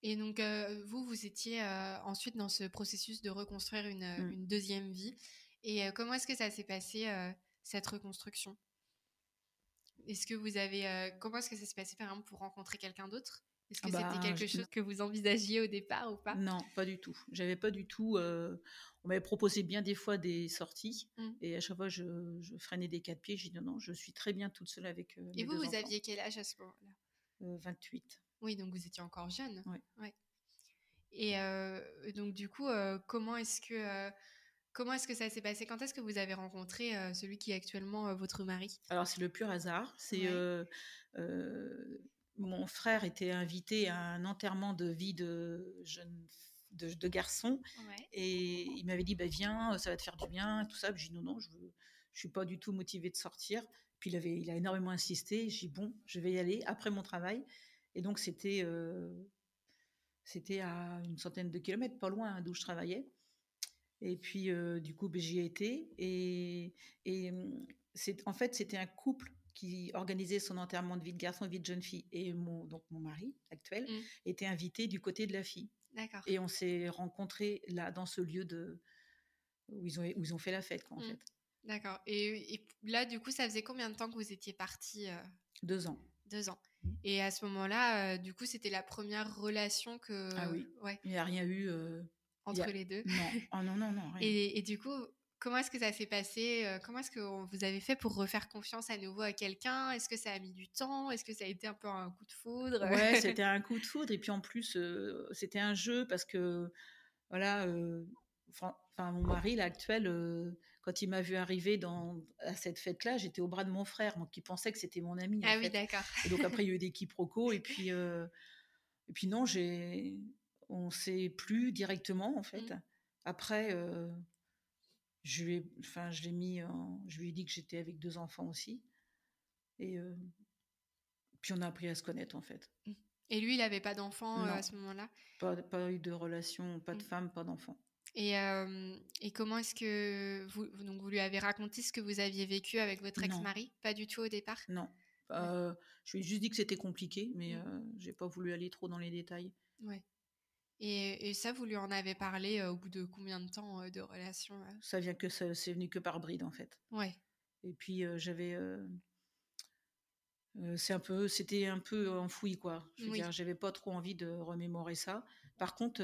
Et donc, vous, vous étiez ensuite dans ce processus de reconstruire une, une deuxième vie. Et comment est-ce que ça s'est passé, cette reconstruction? Est-ce que vous avez. Euh, comment est-ce que ça s'est passé, par exemple, pour rencontrer quelqu'un d'autre? Est-ce que ah c'était bah, quelque chose que vous envisagiez au départ ou pas? Non, pas du tout. J'avais pas du tout. Euh, on m'avait proposé bien des fois des sorties. Mmh. Et à chaque fois, je, freinais des quatre pieds. J'ai dit non, non, je suis très bien toute seule avec. Euh, et vous, vous aviez quel âge à ce moment-là? 28. Oui, donc vous étiez encore jeune. Oui. Ouais. Et donc, du coup, comment est-ce que Comment est-ce que ça s'est passé? Quand est-ce que vous avez rencontré euh, celui qui est actuellement euh, votre mari? Alors c'est le pur hasard. C'est euh, mon frère était invité à un enterrement de vie de jeune de, garçon et il m'avait dit bah viens, ça va te faire du bien, tout ça. J'ai dit non non, je ne je suis pas du tout motivée de sortir. Puis il avait il a énormément insisté. J'ai dit bon, je vais y aller après mon travail. Et donc c'était c'était à une centaine de kilomètres, pas loin d'où je travaillais. Et puis, du coup, ben, j'y ai été. Et, et mmh, en fait, c'était un couple qui organisait son enterrement de vie de garçon et vie de jeune fille. Et mon, donc, mon mari actuel mmh. était invité du côté de la fille. D'accord. Et on s'est rencontrés là, dans ce lieu de, où, ils ont, où ils ont fait la fête, quoi, en mmh. fait. D'accord. Et, là, du coup, ça faisait combien de temps que vous étiez partis Deux ans. Deux ans. Et à ce moment-là, du coup, c'était la première relation que. Ah oui. Ouais. Il n'y a rien eu entre les deux. Non, (laughs) oh non, non, non. Et, du coup, comment est-ce que ça s'est passé euh, Comment est-ce que vous avez fait pour refaire confiance à nouveau à quelqu'un? Est-ce que ça a mis du temps? Est-ce que ça a été un peu un coup de foudre? Ouais, (laughs) c'était un coup de foudre. Et puis en plus, euh, c'était un jeu parce que, voilà, euh, enfin, mon mari, l'actuel, quand il m'a vu arriver dans, à cette fête-là, j'étais au bras de mon frère, donc il pensait que c'était mon ami. Ah oui, d'accord. Et donc après, il y a eu (laughs) des quiproquos. Et puis, et puis non, j'ai on sait plus directement en fait. Mmh. Après, euh, je lui ai, enfin, je l'ai mis, je lui ai dit que j'étais avec deux enfants aussi, et euh, puis on a appris à se connaître en fait. Mmh. Et lui, il n'avait pas d'enfants euh, à ce moment-là? Pas, eu de relation, pas de mmh. femme, pas d'enfant. Et, et, comment est-ce que vous, donc vous lui avez raconté ce que vous aviez vécu avec votre ex-mari? Pas du tout au départ? Non. je lui ai juste dit que c'était compliqué, mais j'ai pas voulu aller trop dans les détails. Ouais. Et, ça, vous lui en avez parlé au bout de combien de temps de relation Ça vient que c'est venu que par bride en fait. Ouais. Et puis j'avais c'est un peu, c'était un peu enfoui, quoi. Je veux dire, j'avais pas trop envie de remémorer ça. Par contre,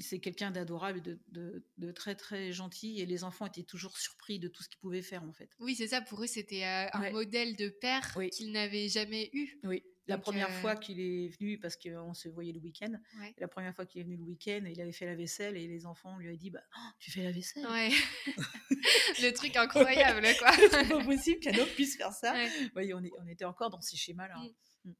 c'est quelqu'un d'adorable, de, très très gentil, et les enfants étaient toujours surpris de tout ce qu'il pouvait faire en fait. Oui, c'est ça. Pour eux, c'était un modèle de père qu'ils n'avaient jamais eu. Oui. La première fois qu'il est venu, parce qu'on se voyait le week-end, la première fois qu'il est venu le week-end, il avait fait la vaisselle et les enfants lui ont dit bah, oh, Tu fais la vaisselle Ouais. (laughs) le truc incroyable, quoi. c'est pas possible qu'un homme puisse faire ça. Ouais. on, on, était encore dans ces schémas-là. Mm.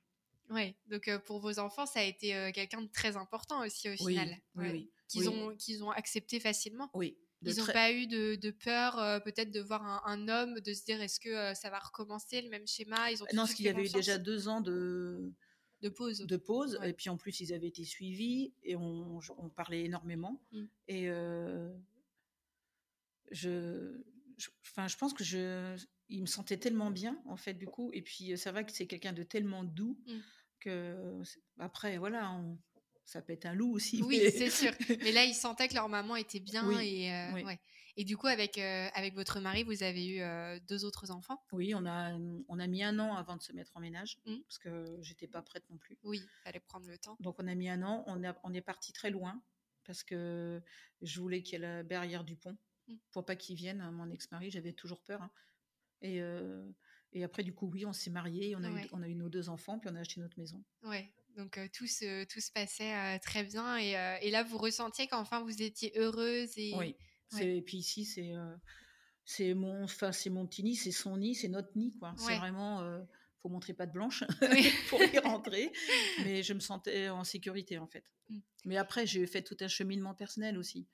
Oui, donc pour vos enfants, ça a été quelqu'un de très important aussi au final. Oui, oui. Qu'ils ont, ont accepté facilement. Oui. Ils n'ont pas eu de, de peur peut-être de voir un, homme, de se dire est-ce que ça va recommencer le même schéma? Ils ont Non, parce qu'il y avait eu déjà deux ans de, de pause. De pause. Et puis en plus, ils avaient été suivis et on, on parlait énormément. Mmh. Et je, enfin, je pense que je, il me sentait tellement bien en fait du coup. Et puis c'est vrai que c'est quelqu'un de tellement doux. Mmh que après, voilà, on, ça peut être un loup aussi. Oui, c'est sûr. (laughs) Mais là, ils sentaient que leur maman était bien. Et, euh, ouais. et du coup, avec, euh, avec votre mari, vous avez eu euh, deux autres enfants? Oui, on a, on a mis un an avant de se mettre en ménage, mmh. parce que j'étais pas prête non plus. Oui, il fallait prendre le temps. Donc, on a mis un an. On, a, on est parti très loin, parce que je voulais qu'il y ait la barrière du pont, mmh. pour pas qu'il vienne, hein, mon ex-mari. J'avais toujours peur. Hein. Et et après, du coup, oui, on s'est mariés, on a, eu, on a eu nos deux enfants, puis on a acheté notre maison. Ouais, donc tout, se, tout se passait très bien. Et, et, là, vous ressentiez qu'enfin vous étiez heureuse. Et... Oui, et puis ici, c'est c'est mon, enfin, c'est mon petit nid, c'est son nid, c'est notre nid, quoi. C'est vraiment, faut montrer pas de blanche (laughs) pour y (laughs) rentrer. Mais je me sentais en sécurité, en fait. Mmh. Mais après, j'ai fait tout un cheminement personnel aussi.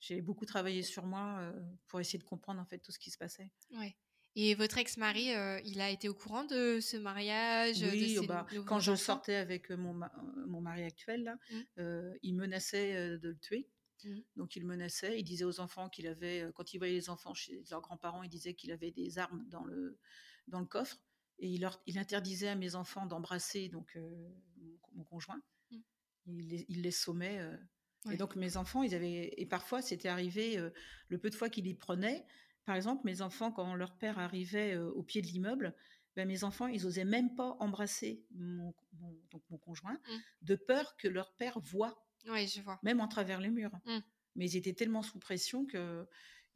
J'ai beaucoup travaillé sur moi pour essayer de comprendre, en fait, tout ce qui se passait. Ouais. Et votre ex-mari, euh, il a été au courant de ce mariage Oui, oh bah, quand je sortais avec euh, mon, euh, mon mari actuel, là, mmh. il menaçait de le tuer. Mmh. Donc il menaçait, il disait aux enfants qu'il avait, quand il voyait les enfants chez leurs grands-parents, il disait qu'il avait des armes dans le, dans le coffre. Et il, leur, il interdisait à mes enfants d'embrasser donc mon, conjoint. Mmh. Il, les, il, les sommait. Et donc mes enfants, ils avaient, et parfois c'était arrivé, le peu de fois qu'il y prenait, par exemple, mes enfants, quand leur père arrivait au pied de l'immeuble, ben, mes enfants, ils osaient même pas embrasser mon, donc mon conjoint, mmh. de peur que leur père voit. Oui, je vois. Même en travers les murs. Mmh. Mais ils étaient tellement sous pression que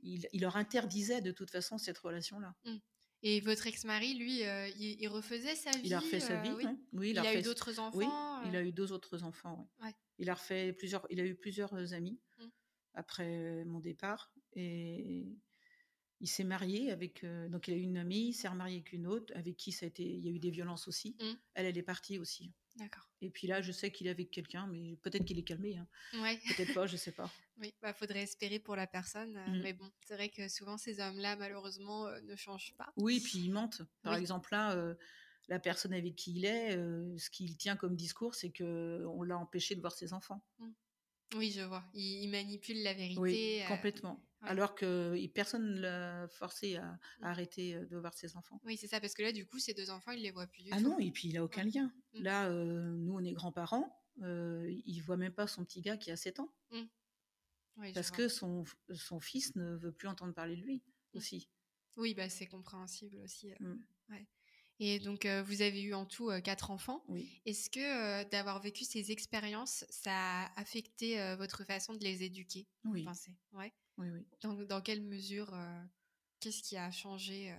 il, leur interdisait de toute façon cette relation-là. Mmh. Et votre ex-mari, lui, il, refaisait sa vie Il a refait sa vie, oui? Hein. il, a, eu d'autres enfants. Oui, il a eu deux autres enfants. Il a refait plusieurs. Il a eu plusieurs amis après mon départ et il s'est marié avec. Euh, donc, il a eu une amie, il s'est remarié avec une autre, avec qui ça a été, il y a eu des violences aussi. Mmh. Elle, elle est partie aussi. D'accord. Et puis là, je sais qu'il est avec quelqu'un, mais peut-être qu'il est calmé. Hein. Ouais. Peut-être pas, je sais pas. (laughs) Oui, bah faudrait espérer pour la personne. Euh, mmh. Mais bon, c'est vrai que souvent ces hommes-là, malheureusement, euh, ne changent pas. Oui, puis ils mentent. Par exemple, là, la personne avec qui il est, ce qu'il tient comme discours, c'est que on l'a empêché de voir ses enfants. Mmh. Oui, je vois. Il, manipule la vérité. Oui, complètement. Alors que personne ne l'a forcé à, mmh. arrêter de voir ses enfants. Oui, c'est ça, parce que là, du coup, ces deux enfants, il les voit plus du ah tout. Ah non, et puis il n'a aucun lien. Mmh. Là, nous, on est grands-parents, il ne voit même pas son petit gars qui a 7 ans. Mmh. parce que son, son fils ne veut plus entendre parler de lui aussi. Oui, bah, c'est compréhensible aussi. Ouais. Et donc, vous avez eu en tout quatre enfants. Oui. Est-ce que d'avoir vécu ces expériences, ça a affecté votre façon de les éduquer Oui. ouais. Oui, oui. Dans, dans quelle mesure Qu'est-ce qui a changé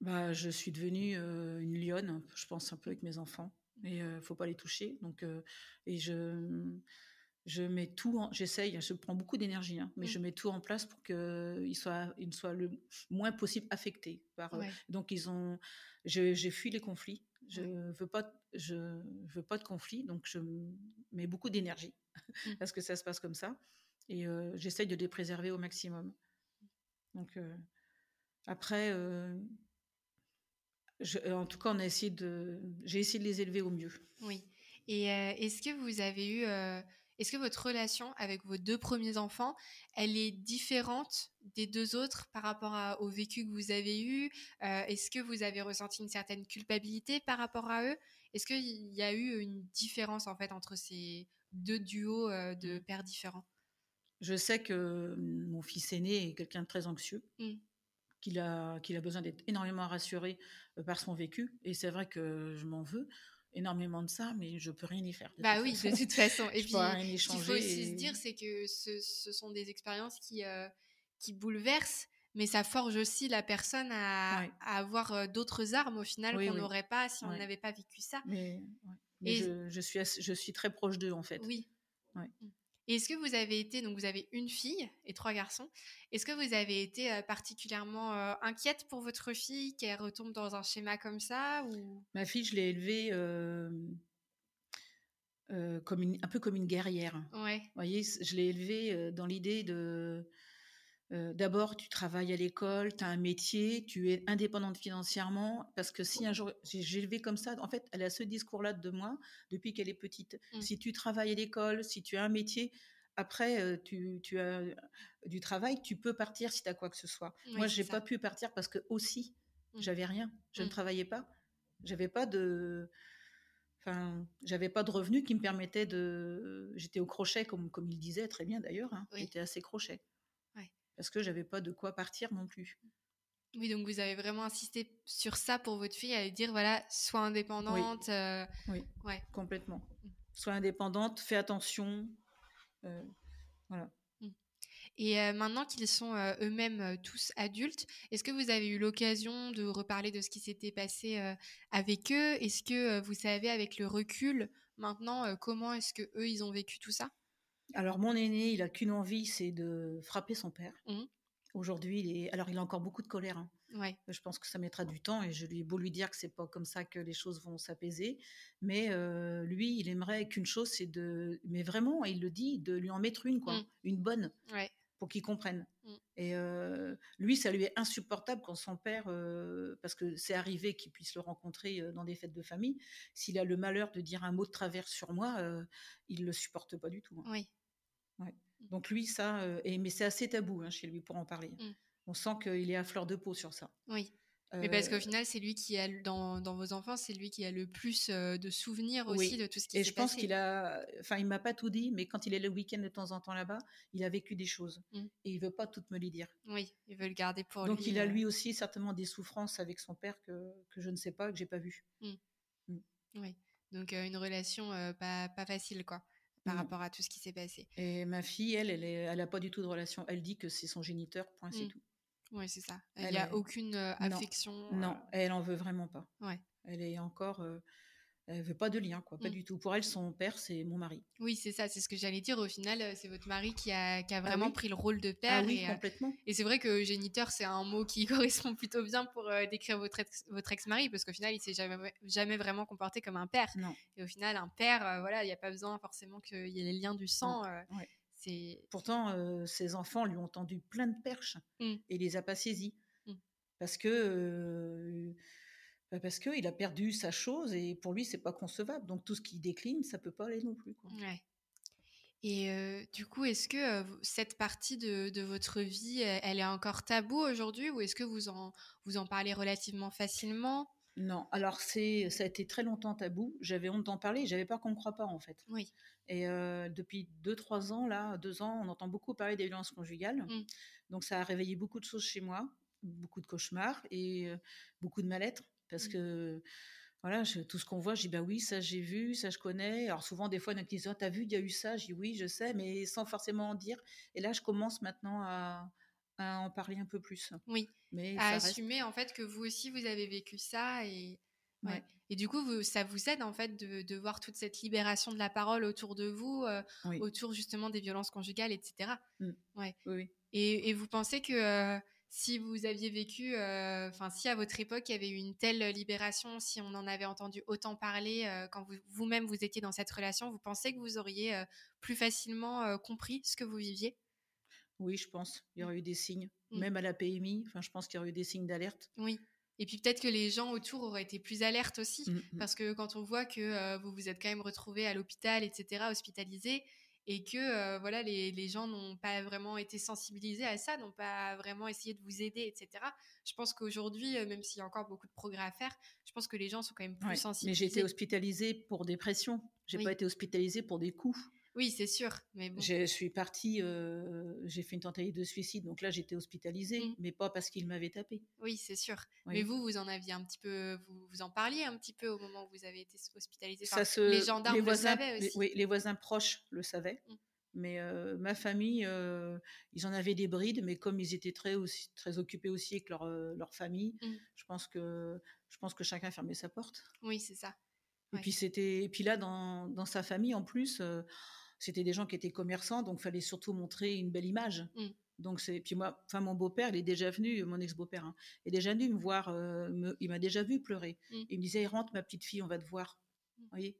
bah, Je suis devenue une lionne, je pense, un peu avec mes enfants. Et il ne faut pas les toucher. Donc, et je je mets tout en, j'essaye, je prends beaucoup d'énergie, hein, mais je mmh. mets tout en place pour qu'ils soient, ils soient le moins possible affectés. Par, donc ils ont, j'ai fui les conflits. Je veux pas, je veux pas de conflit, donc je mets beaucoup d'énergie mmh. parce que ça se passe comme ça, et j'essaye de les préserver au maximum. Donc après, en tout cas, on a essayé de, j'ai essayé de les élever au mieux. Oui. Et est-ce que vous avez eu est-ce que votre relation avec vos deux premiers enfants, elle est différente des deux autres par rapport au vécu que vous avez eu? Euh, Est-ce que vous avez ressenti une certaine culpabilité par rapport à eux? Est-ce qu'il y a eu une différence en fait entre ces deux duos de mmh. pères différents? Je sais que mon fils aîné est quelqu'un de très anxieux, mmh. qu'il a, qu'il a besoin d'être énormément rassuré par son vécu. Et c'est vrai que je m'en veux énormément de ça, mais je peux rien y faire. Bah oui, de toute façon. (laughs) Et puis, il faut aussi se dire, c'est que ce, ce, sont des expériences qui, qui bouleversent mais ça forge aussi la personne à, avoir d'autres armes au final qu'on n'aurait pas si on n'avait pas vécu ça. Mais, je, suis je suis très proche d'eux en fait. Oui. Mmh. Est-ce que vous avez été, donc vous avez une fille et trois garçons, est-ce que vous avez été particulièrement inquiète pour votre fille qu'elle retombe dans un schéma comme ça ou... Ma fille, je l'ai élevée comme un peu comme une guerrière. Ouais. Vous voyez, je l'ai élevée dans l'idée de D'abord, tu travailles à l'école, tu as un métier, tu es indépendante financièrement, parce que si un jour, j'ai élevé comme ça, en fait, elle a ce discours-là de moi depuis qu'elle est petite. Mmh. Si tu travailles à l'école, si tu as un métier, après, tu, as du travail, tu peux partir si tu as quoi que ce soit. Moi, je n'ai pas pu partir parce que aussi, mmh. j'avais rien, je ne mmh. travaillais pas, j'avais pas de... Enfin, j'avais pas de revenus qui me permettaient de. J'étais au crochet, comme, comme il disait très bien d'ailleurs. Hein. J'étais assez crochet parce que j'avais pas de quoi partir non plus. Oui, donc vous avez vraiment insisté sur ça pour votre fille, à lui dire voilà, sois indépendante. Oui, euh, Ouais. complètement. Mm. Sois indépendante, fais attention. Euh, voilà. Mm. Et euh, maintenant qu'ils sont eux-mêmes tous adultes, est-ce que vous avez eu l'occasion de reparler de ce qui s'était passé avec eux? Est-ce que vous savez, avec le recul, maintenant, comment est-ce que eux ils ont vécu tout ça? Alors mon aîné, il a qu'une envie, c'est de frapper son père. Mmh. Aujourd'hui, il est, alors il a encore beaucoup de colère. Hein. Ouais. Je pense que ça mettra du temps et je lui ai beau lui dire que c'est pas comme ça que les choses vont s'apaiser, mais euh, lui, il aimerait qu'une chose, c'est de, mais vraiment, il le dit, de lui en mettre une, quoi, mmh. une bonne. Pour qu'il comprenne. Mmh. Et euh, lui, ça lui est insupportable quand son père, euh, parce que c'est arrivé qu'il puisse le rencontrer dans des fêtes de famille, s'il a le malheur de dire un mot de travers sur moi, il le supporte pas du tout. Hein. Oui. Ouais. Mmh. Donc lui, ça, euh, et, mais c'est assez tabou hein, chez lui pour en parler. Mmh. On sent qu'il est à fleur de peau sur ça. Oui. Mais parce qu'au euh, final, c'est lui qui a, dans, dans vos enfants, c'est lui qui a le plus euh, de souvenirs aussi de tout ce qui s'est passé. Et je pense qu'il a, enfin, il m'a pas tout dit, mais quand il est le week-end de temps en temps là-bas, il a vécu des choses. Mmh. Et il veut pas tout me les dire. Oui, il veut le garder pour lui. Donc il a lui aussi certainement des souffrances avec son père que, que je ne sais pas, que j'ai pas vu. Oui. Donc une relation pas, pas facile, quoi par mmh. rapport à tout ce qui s'est passé. Et ma fille, elle, elle, elle a pas du tout de relation. Elle dit que c'est son géniteur, point, c'est mmh. tout. Oui, c'est ça. Il n'y a aucune affection. Non, elle en veut vraiment pas. Ouais. Elle est encore elle veut pas de lien, quoi, pas mmh. du tout. Pour elle, son père, c'est mon mari. Oui, c'est ça, c'est ce que j'allais dire. Au final, euh, c'est votre mari qui a, qui a ah vraiment pris le rôle de père. Ah oui, et, euh, complètement. et c'est vrai que géniteur, c'est un mot qui (laughs) correspond plutôt bien pour euh, décrire votre, ex, votre ex-mari, parce qu'au final, il s'est jamais, jamais vraiment comporté comme un père. Non. Et au final, un père, voilà, il n'y a pas besoin forcément qu'il y ait les liens du sang. C'est... Pourtant, ses enfants lui ont tendu plein de perches mmh. et les a pas saisis. Mmh. Parce que bah, parce qu'il a perdu sa chose et pour lui, c'est pas concevable. Donc tout ce qui décline, ça peut pas aller non plus. Quoi. Ouais. Et du coup, est-ce que cette partie de, de, votre vie, elle est encore tabou aujourd'hui ou est-ce que vous en, vous en parlez relativement facilement? Non, alors c'est, ça a été très longtemps tabou. J'avais honte d'en parler, j'avais peur qu'on ne croit pas en fait. Oui. Et depuis 2-3 ans, là, 2 ans, on entend beaucoup parler des violences conjugales. Mmh. Donc ça a réveillé beaucoup de choses chez moi, beaucoup de cauchemars et beaucoup de mal-être parce mmh. que voilà, tout ce qu'on voit, je dis bah oui, ça j'ai vu, ça je connais. Alors souvent, des fois, a qui disent oh, t'as vu, il y a eu ça? Je dis oui, je sais, mais sans forcément en dire. Et là, je commence maintenant à, à en parler un peu plus. Oui. Mais à assumer en fait que vous aussi vous avez vécu ça et ouais. Et du coup, vous, ça vous aide en fait de, de, voir toute cette libération de la parole autour de vous, euh, autour justement des violences conjugales, etc. Mmh. Ouais. Oui, Et, et, vous pensez que euh, si vous aviez vécu, euh, enfin, si à votre époque il y avait eu une telle libération, si on en avait entendu autant parler quand vous-même vous, étiez dans cette relation, vous pensez que vous auriez plus facilement compris ce que vous viviez? Oui, je pense. Il y aurait eu des signes, mmh. même à la PMI. Enfin, je pense qu'il y aurait eu des signes d'alerte. Oui. Et puis peut-être que les gens autour auraient été plus alertes aussi, mmh, mmh. parce que quand on voit que vous vous êtes quand même retrouvé à l'hôpital, etc., hospitalisé, et que euh, voilà les, les gens n'ont pas vraiment été sensibilisés à ça, n'ont pas vraiment essayé de vous aider, etc. Je pense qu'aujourd'hui, euh, même s'il y a encore beaucoup de progrès à faire, je pense que les gens sont quand même plus sensibilisés. Mais j'ai été hospitalisée pour dépression. J'ai n'ai pas été hospitalisée pour des coups. Oui, c'est sûr. Mais Je suis partie, j'ai fait une tentative de suicide, donc là j'étais hospitalisée, mmh. mais pas parce qu'il m'avait tapé. Oui, c'est sûr. Mais vous, vous en aviez un petit peu, vous, vous en parliez un petit peu au moment où vous avez été hospitalisée. les gendarmes le savaient aussi. oui, les voisins proches le savaient. Mmh. Mais ma famille, ils en avaient des brides, mais comme ils étaient très, aussi, très occupés aussi avec leur, leur famille, mmh. je, pense que, je pense que chacun fermait sa porte. Oui, c'est ça. Et, puis c'était, et puis là, dans, dans sa famille, en plus, c'était des gens qui étaient commerçants, donc il fallait surtout montrer une belle image. Mmh. Donc c'est puis moi, enfin mon beau-père, il est déjà venu, mon ex-beau-père, hein, est déjà venu me voir. il m'a déjà vu pleurer. Il me disait, rentre ma petite fille, on va te voir. Vous voyez?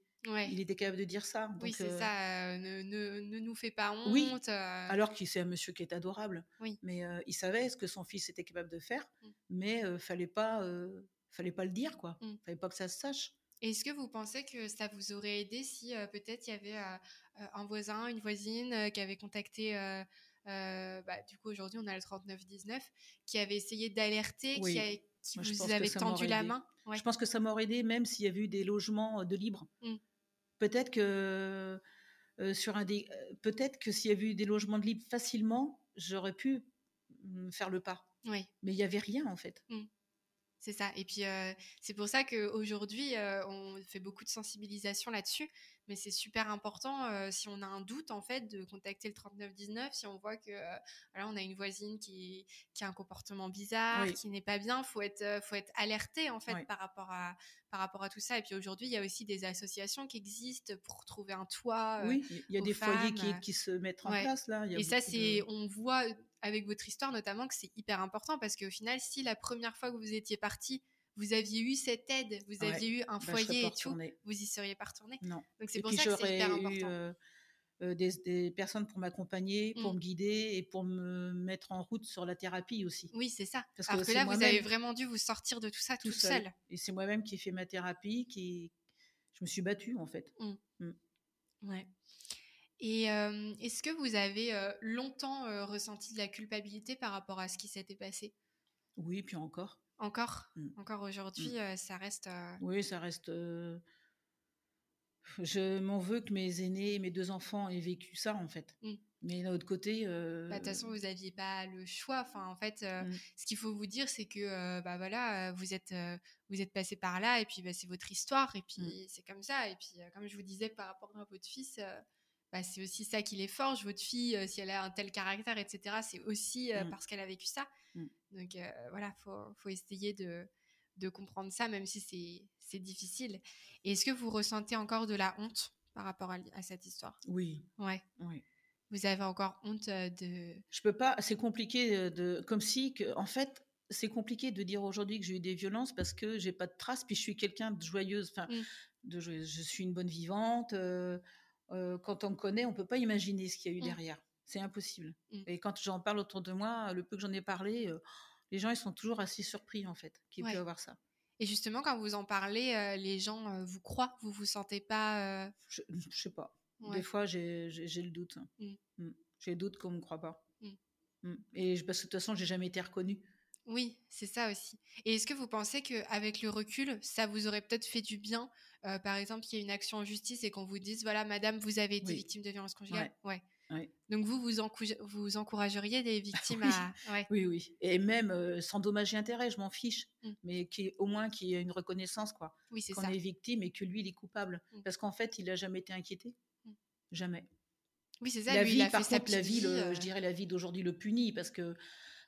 Il était capable de dire ça. oui, c'est euh ça. Euh, ne, ne, nous fais pas honte. Oui. Euh. Alors qu'il c'est un monsieur qui est adorable. Oui. Mais il savait ce que son fils était capable de faire, mais fallait pas, fallait pas le dire quoi. Fallait pas que ça se sache. Est-ce que vous pensez que ça vous aurait aidé si peut-être il y avait un voisin, une voisine qui avait contacté bah, du coup aujourd'hui on a le 3919 qui avait essayé d'alerter, qui, qui vous avait tendu la main? Je pense que ça m'aurait aidé même s'il y avait eu des logements de libre. Mmh. Peut-être que sur un des, peut-être que s'il y avait eu des logements de libre facilement, j'aurais pu mmh, faire le pas. Oui. Mais il y avait rien en fait. Mmh. C'est ça. Et puis, c'est pour ça qu'aujourd'hui, on fait beaucoup de sensibilisation là-dessus. Mais c'est super important, si on a un doute, en fait, de contacter le 3919. Si on voit que voilà, on a une voisine qui, qui a un comportement bizarre, qui n'est pas bien, il faut être, faut être alerté, en fait, par, rapport à, par rapport à tout ça. Et puis aujourd'hui, il y a aussi des associations qui existent pour trouver un toit. oui, il y a des foyers qui, qui, se mettent en place, là. Et ça, c'est, on voit avec votre histoire notamment que c'est hyper important parce qu'au final, si la première fois que vous étiez parti, vous aviez eu cette aide, vous aviez eu un bah, foyer et tout, vous y seriez pas retourné. Non. Donc c'est pour ça que c'est hyper important. Euh, euh, des, personnes pour m'accompagner, pour mmh. me guider et pour me mettre en route sur la thérapie aussi. Oui, c'est ça. Parce que, là, vous avez vraiment dû vous sortir de tout ça tout, seul. Et c'est moi-même qui ai fait ma thérapie, qui je me suis battue en fait. Mmh. Mmh. Ouais. Et est-ce que vous avez longtemps ressenti de la culpabilité par rapport à ce qui s'était passé? Oui, puis encore. Encore? Mmh. Encore aujourd'hui, mmh. ça reste. Oui, ça reste. Je m'en veux que mes aînés, mes deux enfants aient vécu ça, en fait. Mmh. Mais d'un autre côté. Bah, de toute façon, vous n'aviez pas le choix. Enfin, en fait, ce qu'il faut vous dire, c'est que bah, voilà, vous, êtes, vous êtes passé par là, et puis bah, c'est votre histoire, et puis c'est comme ça. Et puis, comme je vous disais par rapport à votre fils, bah, c'est aussi ça qui les forge. Votre fille, euh, si elle a un tel caractère, etc., c'est aussi euh, mmh. parce qu'elle a vécu ça. Mmh. Donc euh, voilà, il faut, faut, essayer de, de, comprendre ça, même si c'est difficile. Est-ce que vous ressentez encore de la honte par rapport à, à cette histoire? Oui. Ouais. Oui. Vous avez encore honte de. Je peux pas. C'est compliqué de. Comme si, que, en fait, c'est compliqué de dire aujourd'hui que j'ai eu des violences parce que j'ai pas de traces. Puis je suis quelqu'un de joyeuse. Enfin, mmh. de Je suis une bonne vivante quand on me connaît, on peut pas imaginer ce qu'il y a eu mmh. derrière. C'est impossible. Mmh. Et quand j'en parle autour de moi, le peu que j'en ai parlé, les gens ils sont toujours assez surpris en fait qu'il ouais. avoir ça. Et justement, quand vous en parlez, les gens vous croient, vous vous sentez pas je, je, sais pas. Des fois, j'ai le doute. Mmh. J'ai le doute qu'on me croit pas. Et parce que de toute façon, j'ai jamais été reconnue. Oui, c'est ça aussi. Et est-ce que vous pensez qu'avec le recul, ça vous aurait peut-être fait du bien, euh, par exemple, qu'il y ait une action en justice et qu'on vous dise, voilà, madame, vous avez été victime de violence conjugale ouais. Donc vous, vous, vous encourageriez des (laughs) victimes à... Oui, oui. Et même euh, sans dommage et intérêt, je m'en fiche. Mmh. Mais qui, au moins qu'il y ait une reconnaissance, quoi. Oui, c'est ça. Qu'on est victime et que lui, il est coupable. Mmh. Parce qu'en fait, il n'a jamais été inquiété. Mmh. Jamais. Oui, c'est ça. La vie, par contre, la vie, je euh. dirais la vie d'aujourd'hui le punit parce que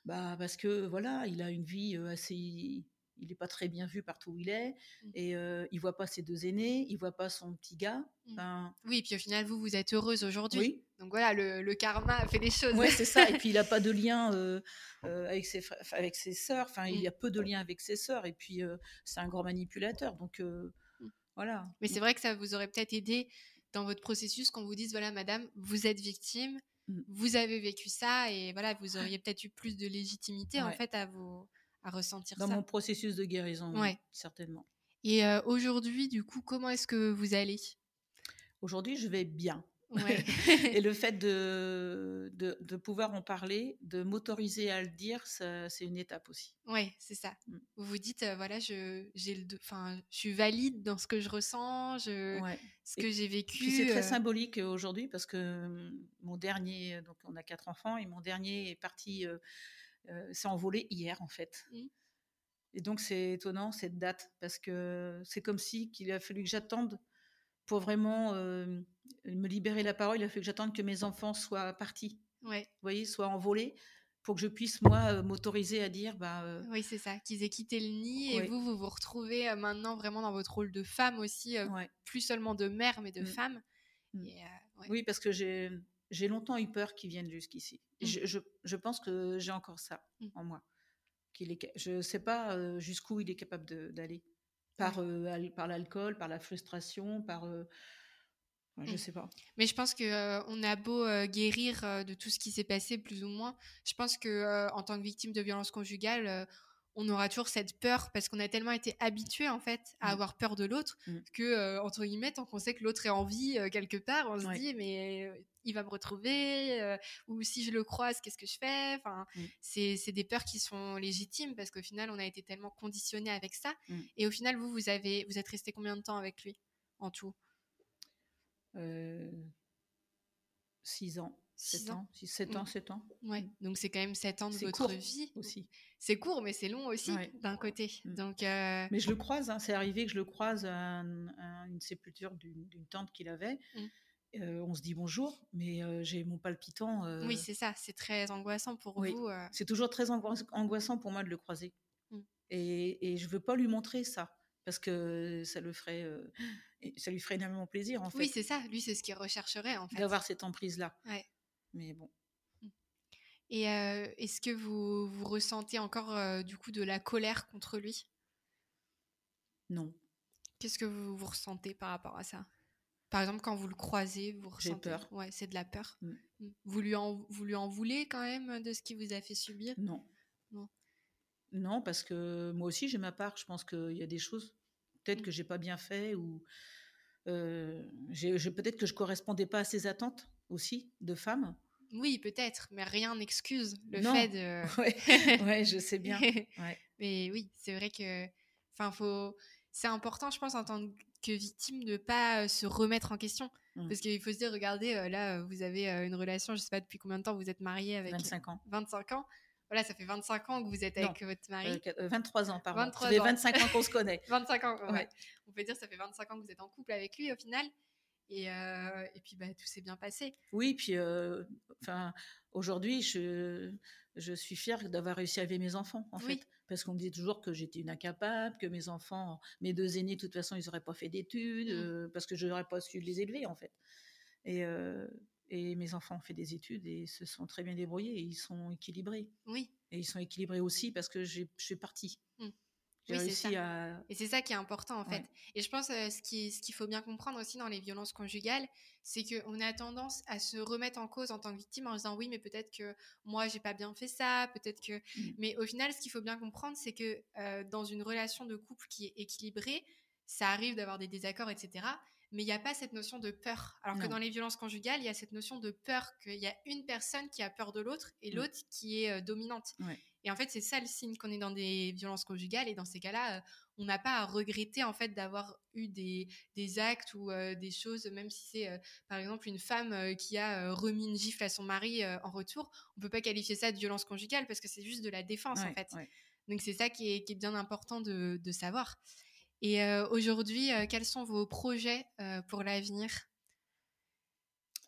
bah, parce que voilà, il a une vie assez. Il n'est pas très bien vu partout où il est, mmh. et euh, il voit pas ses deux aînés, il voit pas son petit gars. Mmh. Oui, et puis au final, vous, vous êtes heureuse aujourd'hui. Oui. Donc voilà, le, karma a fait des choses. Oui, c'est ça. Et (laughs) puis il n'a pas de lien avec ses avec ses sœurs. Enfin, il y a mmh. peu de lien avec ses sœurs. Et puis c'est un grand manipulateur. Donc voilà. Mais c'est vrai que ça vous aurait peut-être aidé dans votre processus qu'on vous dise voilà, madame, vous êtes victime, Mmh. vous avez vécu ça et voilà, vous auriez peut-être eu plus de légitimité en fait à vous à ressentir Dans ça. Dans mon processus de guérison, certainement. Et aujourd'hui, du coup, comment est-ce que vous allez? Aujourd'hui, je vais bien. (laughs) et le fait de, de, pouvoir en parler, de m'autoriser à le dire, c'est une étape aussi. Oui, c'est ça. Mm. Vous vous dites, voilà, je, le, je suis valide dans ce que je ressens, je, ce que j'ai vécu. C'est très symbolique aujourd'hui parce que mm, mon dernier, donc on a quatre enfants, et mon dernier est parti, s'est envolé hier en fait. Mmh. Et donc c'est étonnant cette date parce que c'est comme si qu'il a fallu que j'attende pour vraiment me libérer la parole. Il a fallu que j'attende que mes enfants soient partis. Ouais. Vous voyez, soient envolés pour que je puisse moi m'autoriser à dire bah oui c'est ça qu'ils aient quitté le nid et vous vous vous retrouvez maintenant vraiment dans votre rôle de femme aussi plus seulement de mère mais de mmh. femme mmh. oui parce que j'ai longtemps eu peur qu'ils viennent jusqu'ici je, je, je, pense que j'ai encore ça en moi je ne sais pas jusqu'où il est capable d'aller. Par, par l'alcool, par la frustration, par. je ne mmh. sais pas. Mais je pense qu'on on a beau guérir de tout ce qui s'est passé, plus ou moins. Je pense que en tant que victime de violence conjugale, on aura toujours cette peur parce qu'on a tellement été habitué en fait à mmh. avoir peur de l'autre mmh. que euh, entre guillemets tant qu'on sait que l'autre est en vie euh, quelque part on se dit mais euh, il va me retrouver ou si je le croise qu'est-ce que je fais? Enfin mmh. c'est des peurs qui sont légitimes parce qu'au final on a été tellement conditionné avec ça et au final vous vous avez vous êtes resté combien de temps avec lui en tout? Six ans 7 ans, 7 ans, 7 ans. Ouais, donc c'est quand même 7 ans de votre vie. aussi. C'est court, mais c'est long aussi, d'un côté. Mm. Donc, euh, Mais je le croise, hein. c'est arrivé que je le croise à, une sépulture d'une tante qu'il avait. Mm. Euh, on se dit bonjour, mais euh, j'ai mon palpitant. Oui, c'est ça, c'est très angoissant pour vous. C'est toujours très angoissant pour moi de le croiser. Mm. Et, et je veux pas lui montrer ça, parce que ça le ferait ça lui ferait énormément plaisir en fait. Oui, c'est ça. Lui, c'est ce qu'il rechercherait en fait. D'avoir cette emprise-là. Ouais. Mais bon. Et est-ce que vous, vous ressentez encore du coup de la colère contre lui? Non. Qu'est-ce que vous, vous ressentez par rapport à ça? Par exemple, quand vous le croisez, vous ressentez. J'ai peur. Ouais, c'est de la peur. Mmh. Mmh. Vous, lui en, vous lui en voulez quand même de ce qu'il vous a fait subir? Non. Non. Non, parce que moi aussi j'ai ma part. Je pense qu'il y a des choses peut-être que j'ai pas bien fait ou peut-être que je correspondais pas à ses attentes aussi de femme. Oui, peut-être, mais rien n'excuse le fait de. (laughs) (laughs) ouais, je sais bien. Mais oui, c'est vrai que, enfin, faut. C'est important, je pense, en tant que victime, de pas se remettre en question, mmh. parce qu'il faut se dire, regardez, là, vous avez une relation, je sais pas depuis combien de temps vous êtes marié avec. 25 ans. 25 ans. Voilà, ça fait 25 ans que vous êtes avec votre mari. 23 ans, pardon. 23 ça fait 25 ans qu'on se connaît. (laughs) 25 ans, ouais. On peut dire ça fait 25 ans que vous êtes en couple avec lui au final. Et, euh, et puis, bah, tout s'est bien passé. Oui, puis euh, enfin, aujourd'hui, je, je suis fière d'avoir réussi à élever mes enfants, en fait. Parce qu'on me disait toujours que j'étais une incapable, que mes enfants, mes deux aînés, de toute façon, ils n'auraient pas fait d'études, mmh. euh, parce que je n'aurais pas su les élever, en fait. Et, et mes enfants ont fait des études et se sont très bien débrouillés et ils sont équilibrés. Oui. Et ils sont équilibrés aussi parce que je suis partie. Mmh. Oui, ça. Et c'est ça qui est important en fait. Et je pense euh, ce qu'il ce qu'il faut bien comprendre aussi dans les violences conjugales, c'est qu'on a tendance à se remettre en cause en tant que victime en disant oui, mais peut-être que moi j'ai pas bien fait ça, peut-être que. Mmh. Mais au final, ce qu'il faut bien comprendre, c'est que euh, dans une relation de couple qui est équilibrée, ça arrive d'avoir des désaccords, etc mais il n'y a pas cette notion de peur. Alors que dans les violences conjugales, il y a cette notion de peur, qu'il y a une personne qui a peur de l'autre et mmh. l'autre qui est euh, dominante. Et en fait, c'est ça le signe qu'on est dans des violences conjugales. Et dans ces cas-là, euh, on n'a pas à regretter en fait d'avoir eu des, des, actes ou euh, des choses, même si c'est par exemple une femme qui a remis une gifle à son mari en retour. On peut pas qualifier ça de violence conjugale parce que c'est juste de la défense en fait. Donc c'est ça qui est, qui est, bien important de, de savoir. Et aujourd'hui, quels sont vos projets pour l'avenir?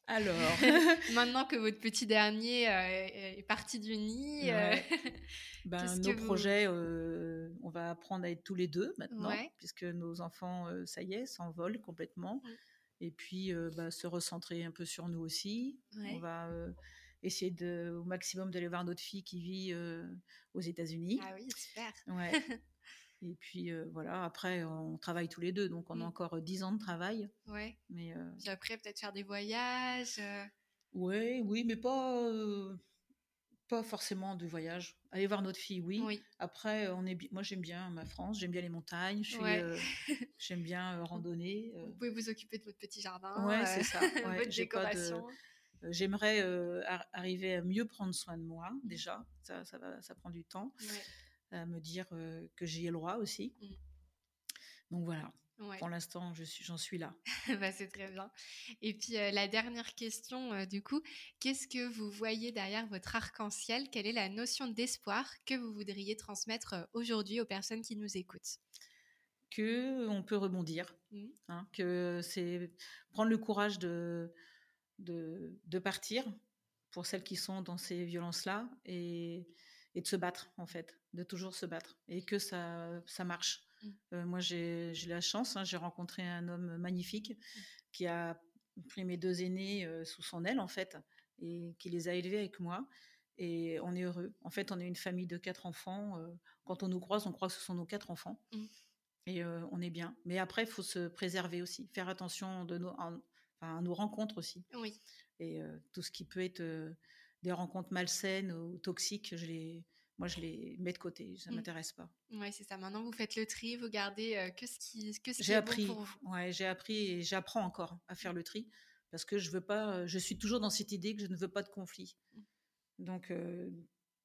Alors, (laughs) maintenant que votre petit dernier est parti du nid, (laughs) ben, nos projets, on va apprendre à être tous les deux maintenant, puisque nos enfants, ça y est, s'envolent complètement. Mmh. Et puis, bah, se recentrer un peu sur nous aussi. On va essayer de, au maximum d'aller voir notre fille qui vit aux États-Unis. Ah oui, super. (laughs) Ouais. Et puis voilà, après, on travaille tous les deux, donc on a mmh. encore 10 ans de travail. Ouais. Mais puis après, peut-être faire des voyages. Ouais, oui, mais pas, pas forcément de voyage. Aller voir notre fille, oui. Après, on est, moi j'aime bien ma France, j'aime bien les montagnes, (laughs) j'aime bien randonner. Vous pouvez vous occuper de votre petit jardin. Ouais, c'est ça. (laughs) votre décoration. J'aimerais arriver à mieux prendre soin de moi déjà. Ça, ça, va, ça prend du temps. À me dire que j'y ai le droit aussi. Mmh. Donc voilà. Pour l'instant, je suis, j'en suis là. (laughs) bah, c'est très bien. Et puis la dernière question, du coup, qu'est-ce que vous voyez derrière votre arc-en-ciel? Quelle est la notion d'espoir que vous voudriez transmettre aujourd'hui aux personnes qui nous écoutent? Que on peut rebondir, mmh. hein, que c'est prendre le courage de, de, de partir pour celles qui sont dans ces violences-là et, et de se battre en fait, de toujours se battre et que ça, ça marche Mmh. moi, j'ai la chance, hein, j'ai rencontré un homme magnifique mmh. qui a pris mes deux aînés sous son aile, en fait, et qui les a élevés avec moi. Et on est heureux. En fait, on est une famille de quatre enfants. quand on nous croise, on croit que ce sont nos quatre enfants. Mmh. Et on est bien. Mais après, il faut se préserver aussi, faire attention de nos, à, nos rencontres aussi. Oui. Et tout ce qui peut être des rencontres malsaines ou toxiques, je les, moi, je les mets de côté, ça ne mmh. m'intéresse pas. Oui, c'est ça. Maintenant, vous faites le tri, vous gardez que ce qui, que ce j'ai appris, bon pour vous. Ouais, j'ai appris et j'apprends encore à faire le tri parce que je veux pas, je suis toujours dans cette idée que je ne veux pas de conflit. Mmh. Donc,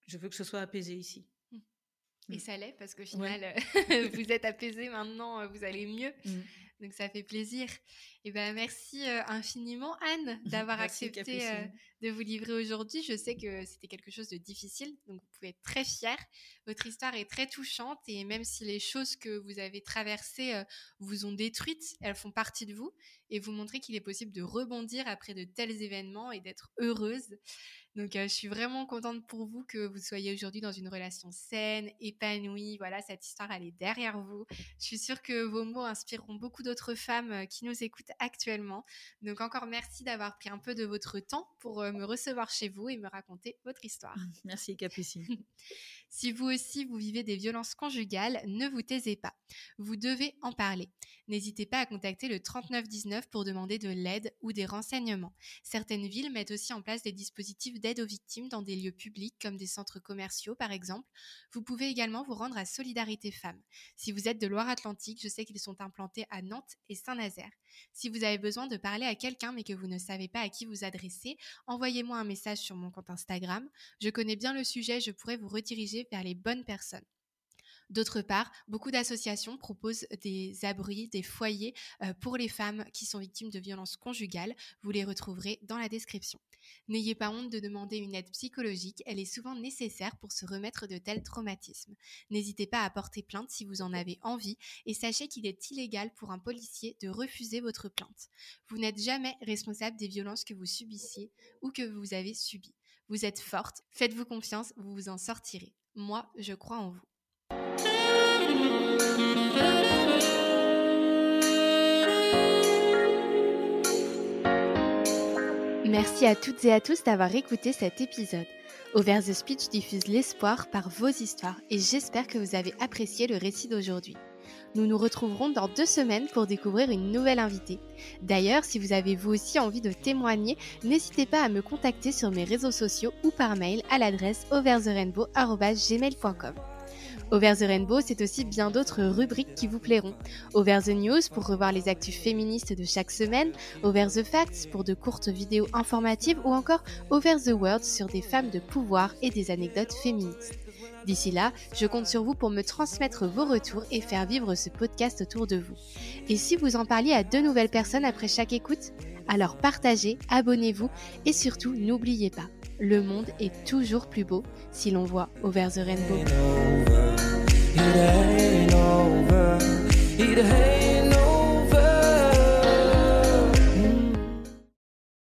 je veux que ce soit apaisé ici. Mmh. Et ça l'est parce qu'au final, (laughs) vous êtes apaisé maintenant, vous allez mieux. Donc ça fait plaisir. Et ben merci infiniment Anne (laughs) d'avoir accepté de vous livrer aujourd'hui. Je sais que c'était quelque chose de difficile, donc vous pouvez être très fière. Votre histoire est très touchante et même si les choses que vous avez traversées vous ont détruites, elles font partie de vous et vous montrez qu'il est possible de rebondir après de tels événements et d'être heureuse. Donc, je suis vraiment contente pour vous que vous soyez aujourd'hui dans une relation saine, épanouie. Voilà, cette histoire, elle est derrière vous. Je suis sûre que vos mots inspireront beaucoup d'autres femmes qui nous écoutent actuellement. Donc, encore merci d'avoir pris un peu de votre temps pour me recevoir chez vous et me raconter votre histoire. Merci, Capucine. (laughs) Si vous aussi vous vivez des violences conjugales, ne vous taisez pas. Vous devez en parler. N'hésitez pas à contacter le 3919 pour demander de l'aide ou des renseignements. Certaines villes mettent aussi en place des dispositifs d'aide aux victimes dans des lieux publics comme des centres commerciaux par exemple. Vous pouvez également vous rendre à Solidarité Femmes. Si vous êtes de Loire-Atlantique, je sais qu'ils sont implantés à Nantes et Saint-Nazaire. Si vous avez besoin de parler à quelqu'un mais que vous ne savez pas à qui vous adresser, envoyez-moi un message sur mon compte Instagram. Je connais bien le sujet, je pourrais vous rediriger vers les bonnes personnes. D'autre part, beaucoup d'associations proposent des abris, des foyers euh, pour les femmes qui sont victimes de violences conjugales. Vous les retrouverez dans la description. N'ayez pas honte de demander une aide psychologique, elle est souvent nécessaire pour se remettre de tels traumatismes. N'hésitez pas à porter plainte si vous en avez envie et sachez qu'il est illégal pour un policier de refuser votre plainte. Vous n'êtes jamais responsable des violences que vous subissiez ou que vous avez subies. Vous êtes forte, faites-vous confiance, vous vous en sortirez. Moi, je crois en vous. Merci à toutes et à tous d'avoir écouté cet épisode. Over the Speech diffuse l'espoir par vos histoires et j'espère que vous avez apprécié le récit d'aujourd'hui. Nous nous retrouverons dans deux semaines pour découvrir une nouvelle invitée. D'ailleurs, si vous avez vous aussi envie de témoigner, n'hésitez pas à me contacter sur mes réseaux sociaux ou par mail à l'adresse overtherainbow.gmail.com. Over the Rainbow, c'est aussi bien d'autres rubriques qui vous plairont. Over the News pour revoir les actus féministes de chaque semaine, Over the Facts pour de courtes vidéos informatives ou encore Over the World sur des femmes de pouvoir et des anecdotes féministes. D'ici là, je compte sur vous pour me transmettre vos retours et faire vivre ce podcast autour de vous. Et si vous en parliez à deux nouvelles personnes après chaque écoute Alors partagez, abonnez-vous et surtout n'oubliez pas, le monde est toujours plus beau si l'on voit Over the Rainbow. It ain't over. It ain't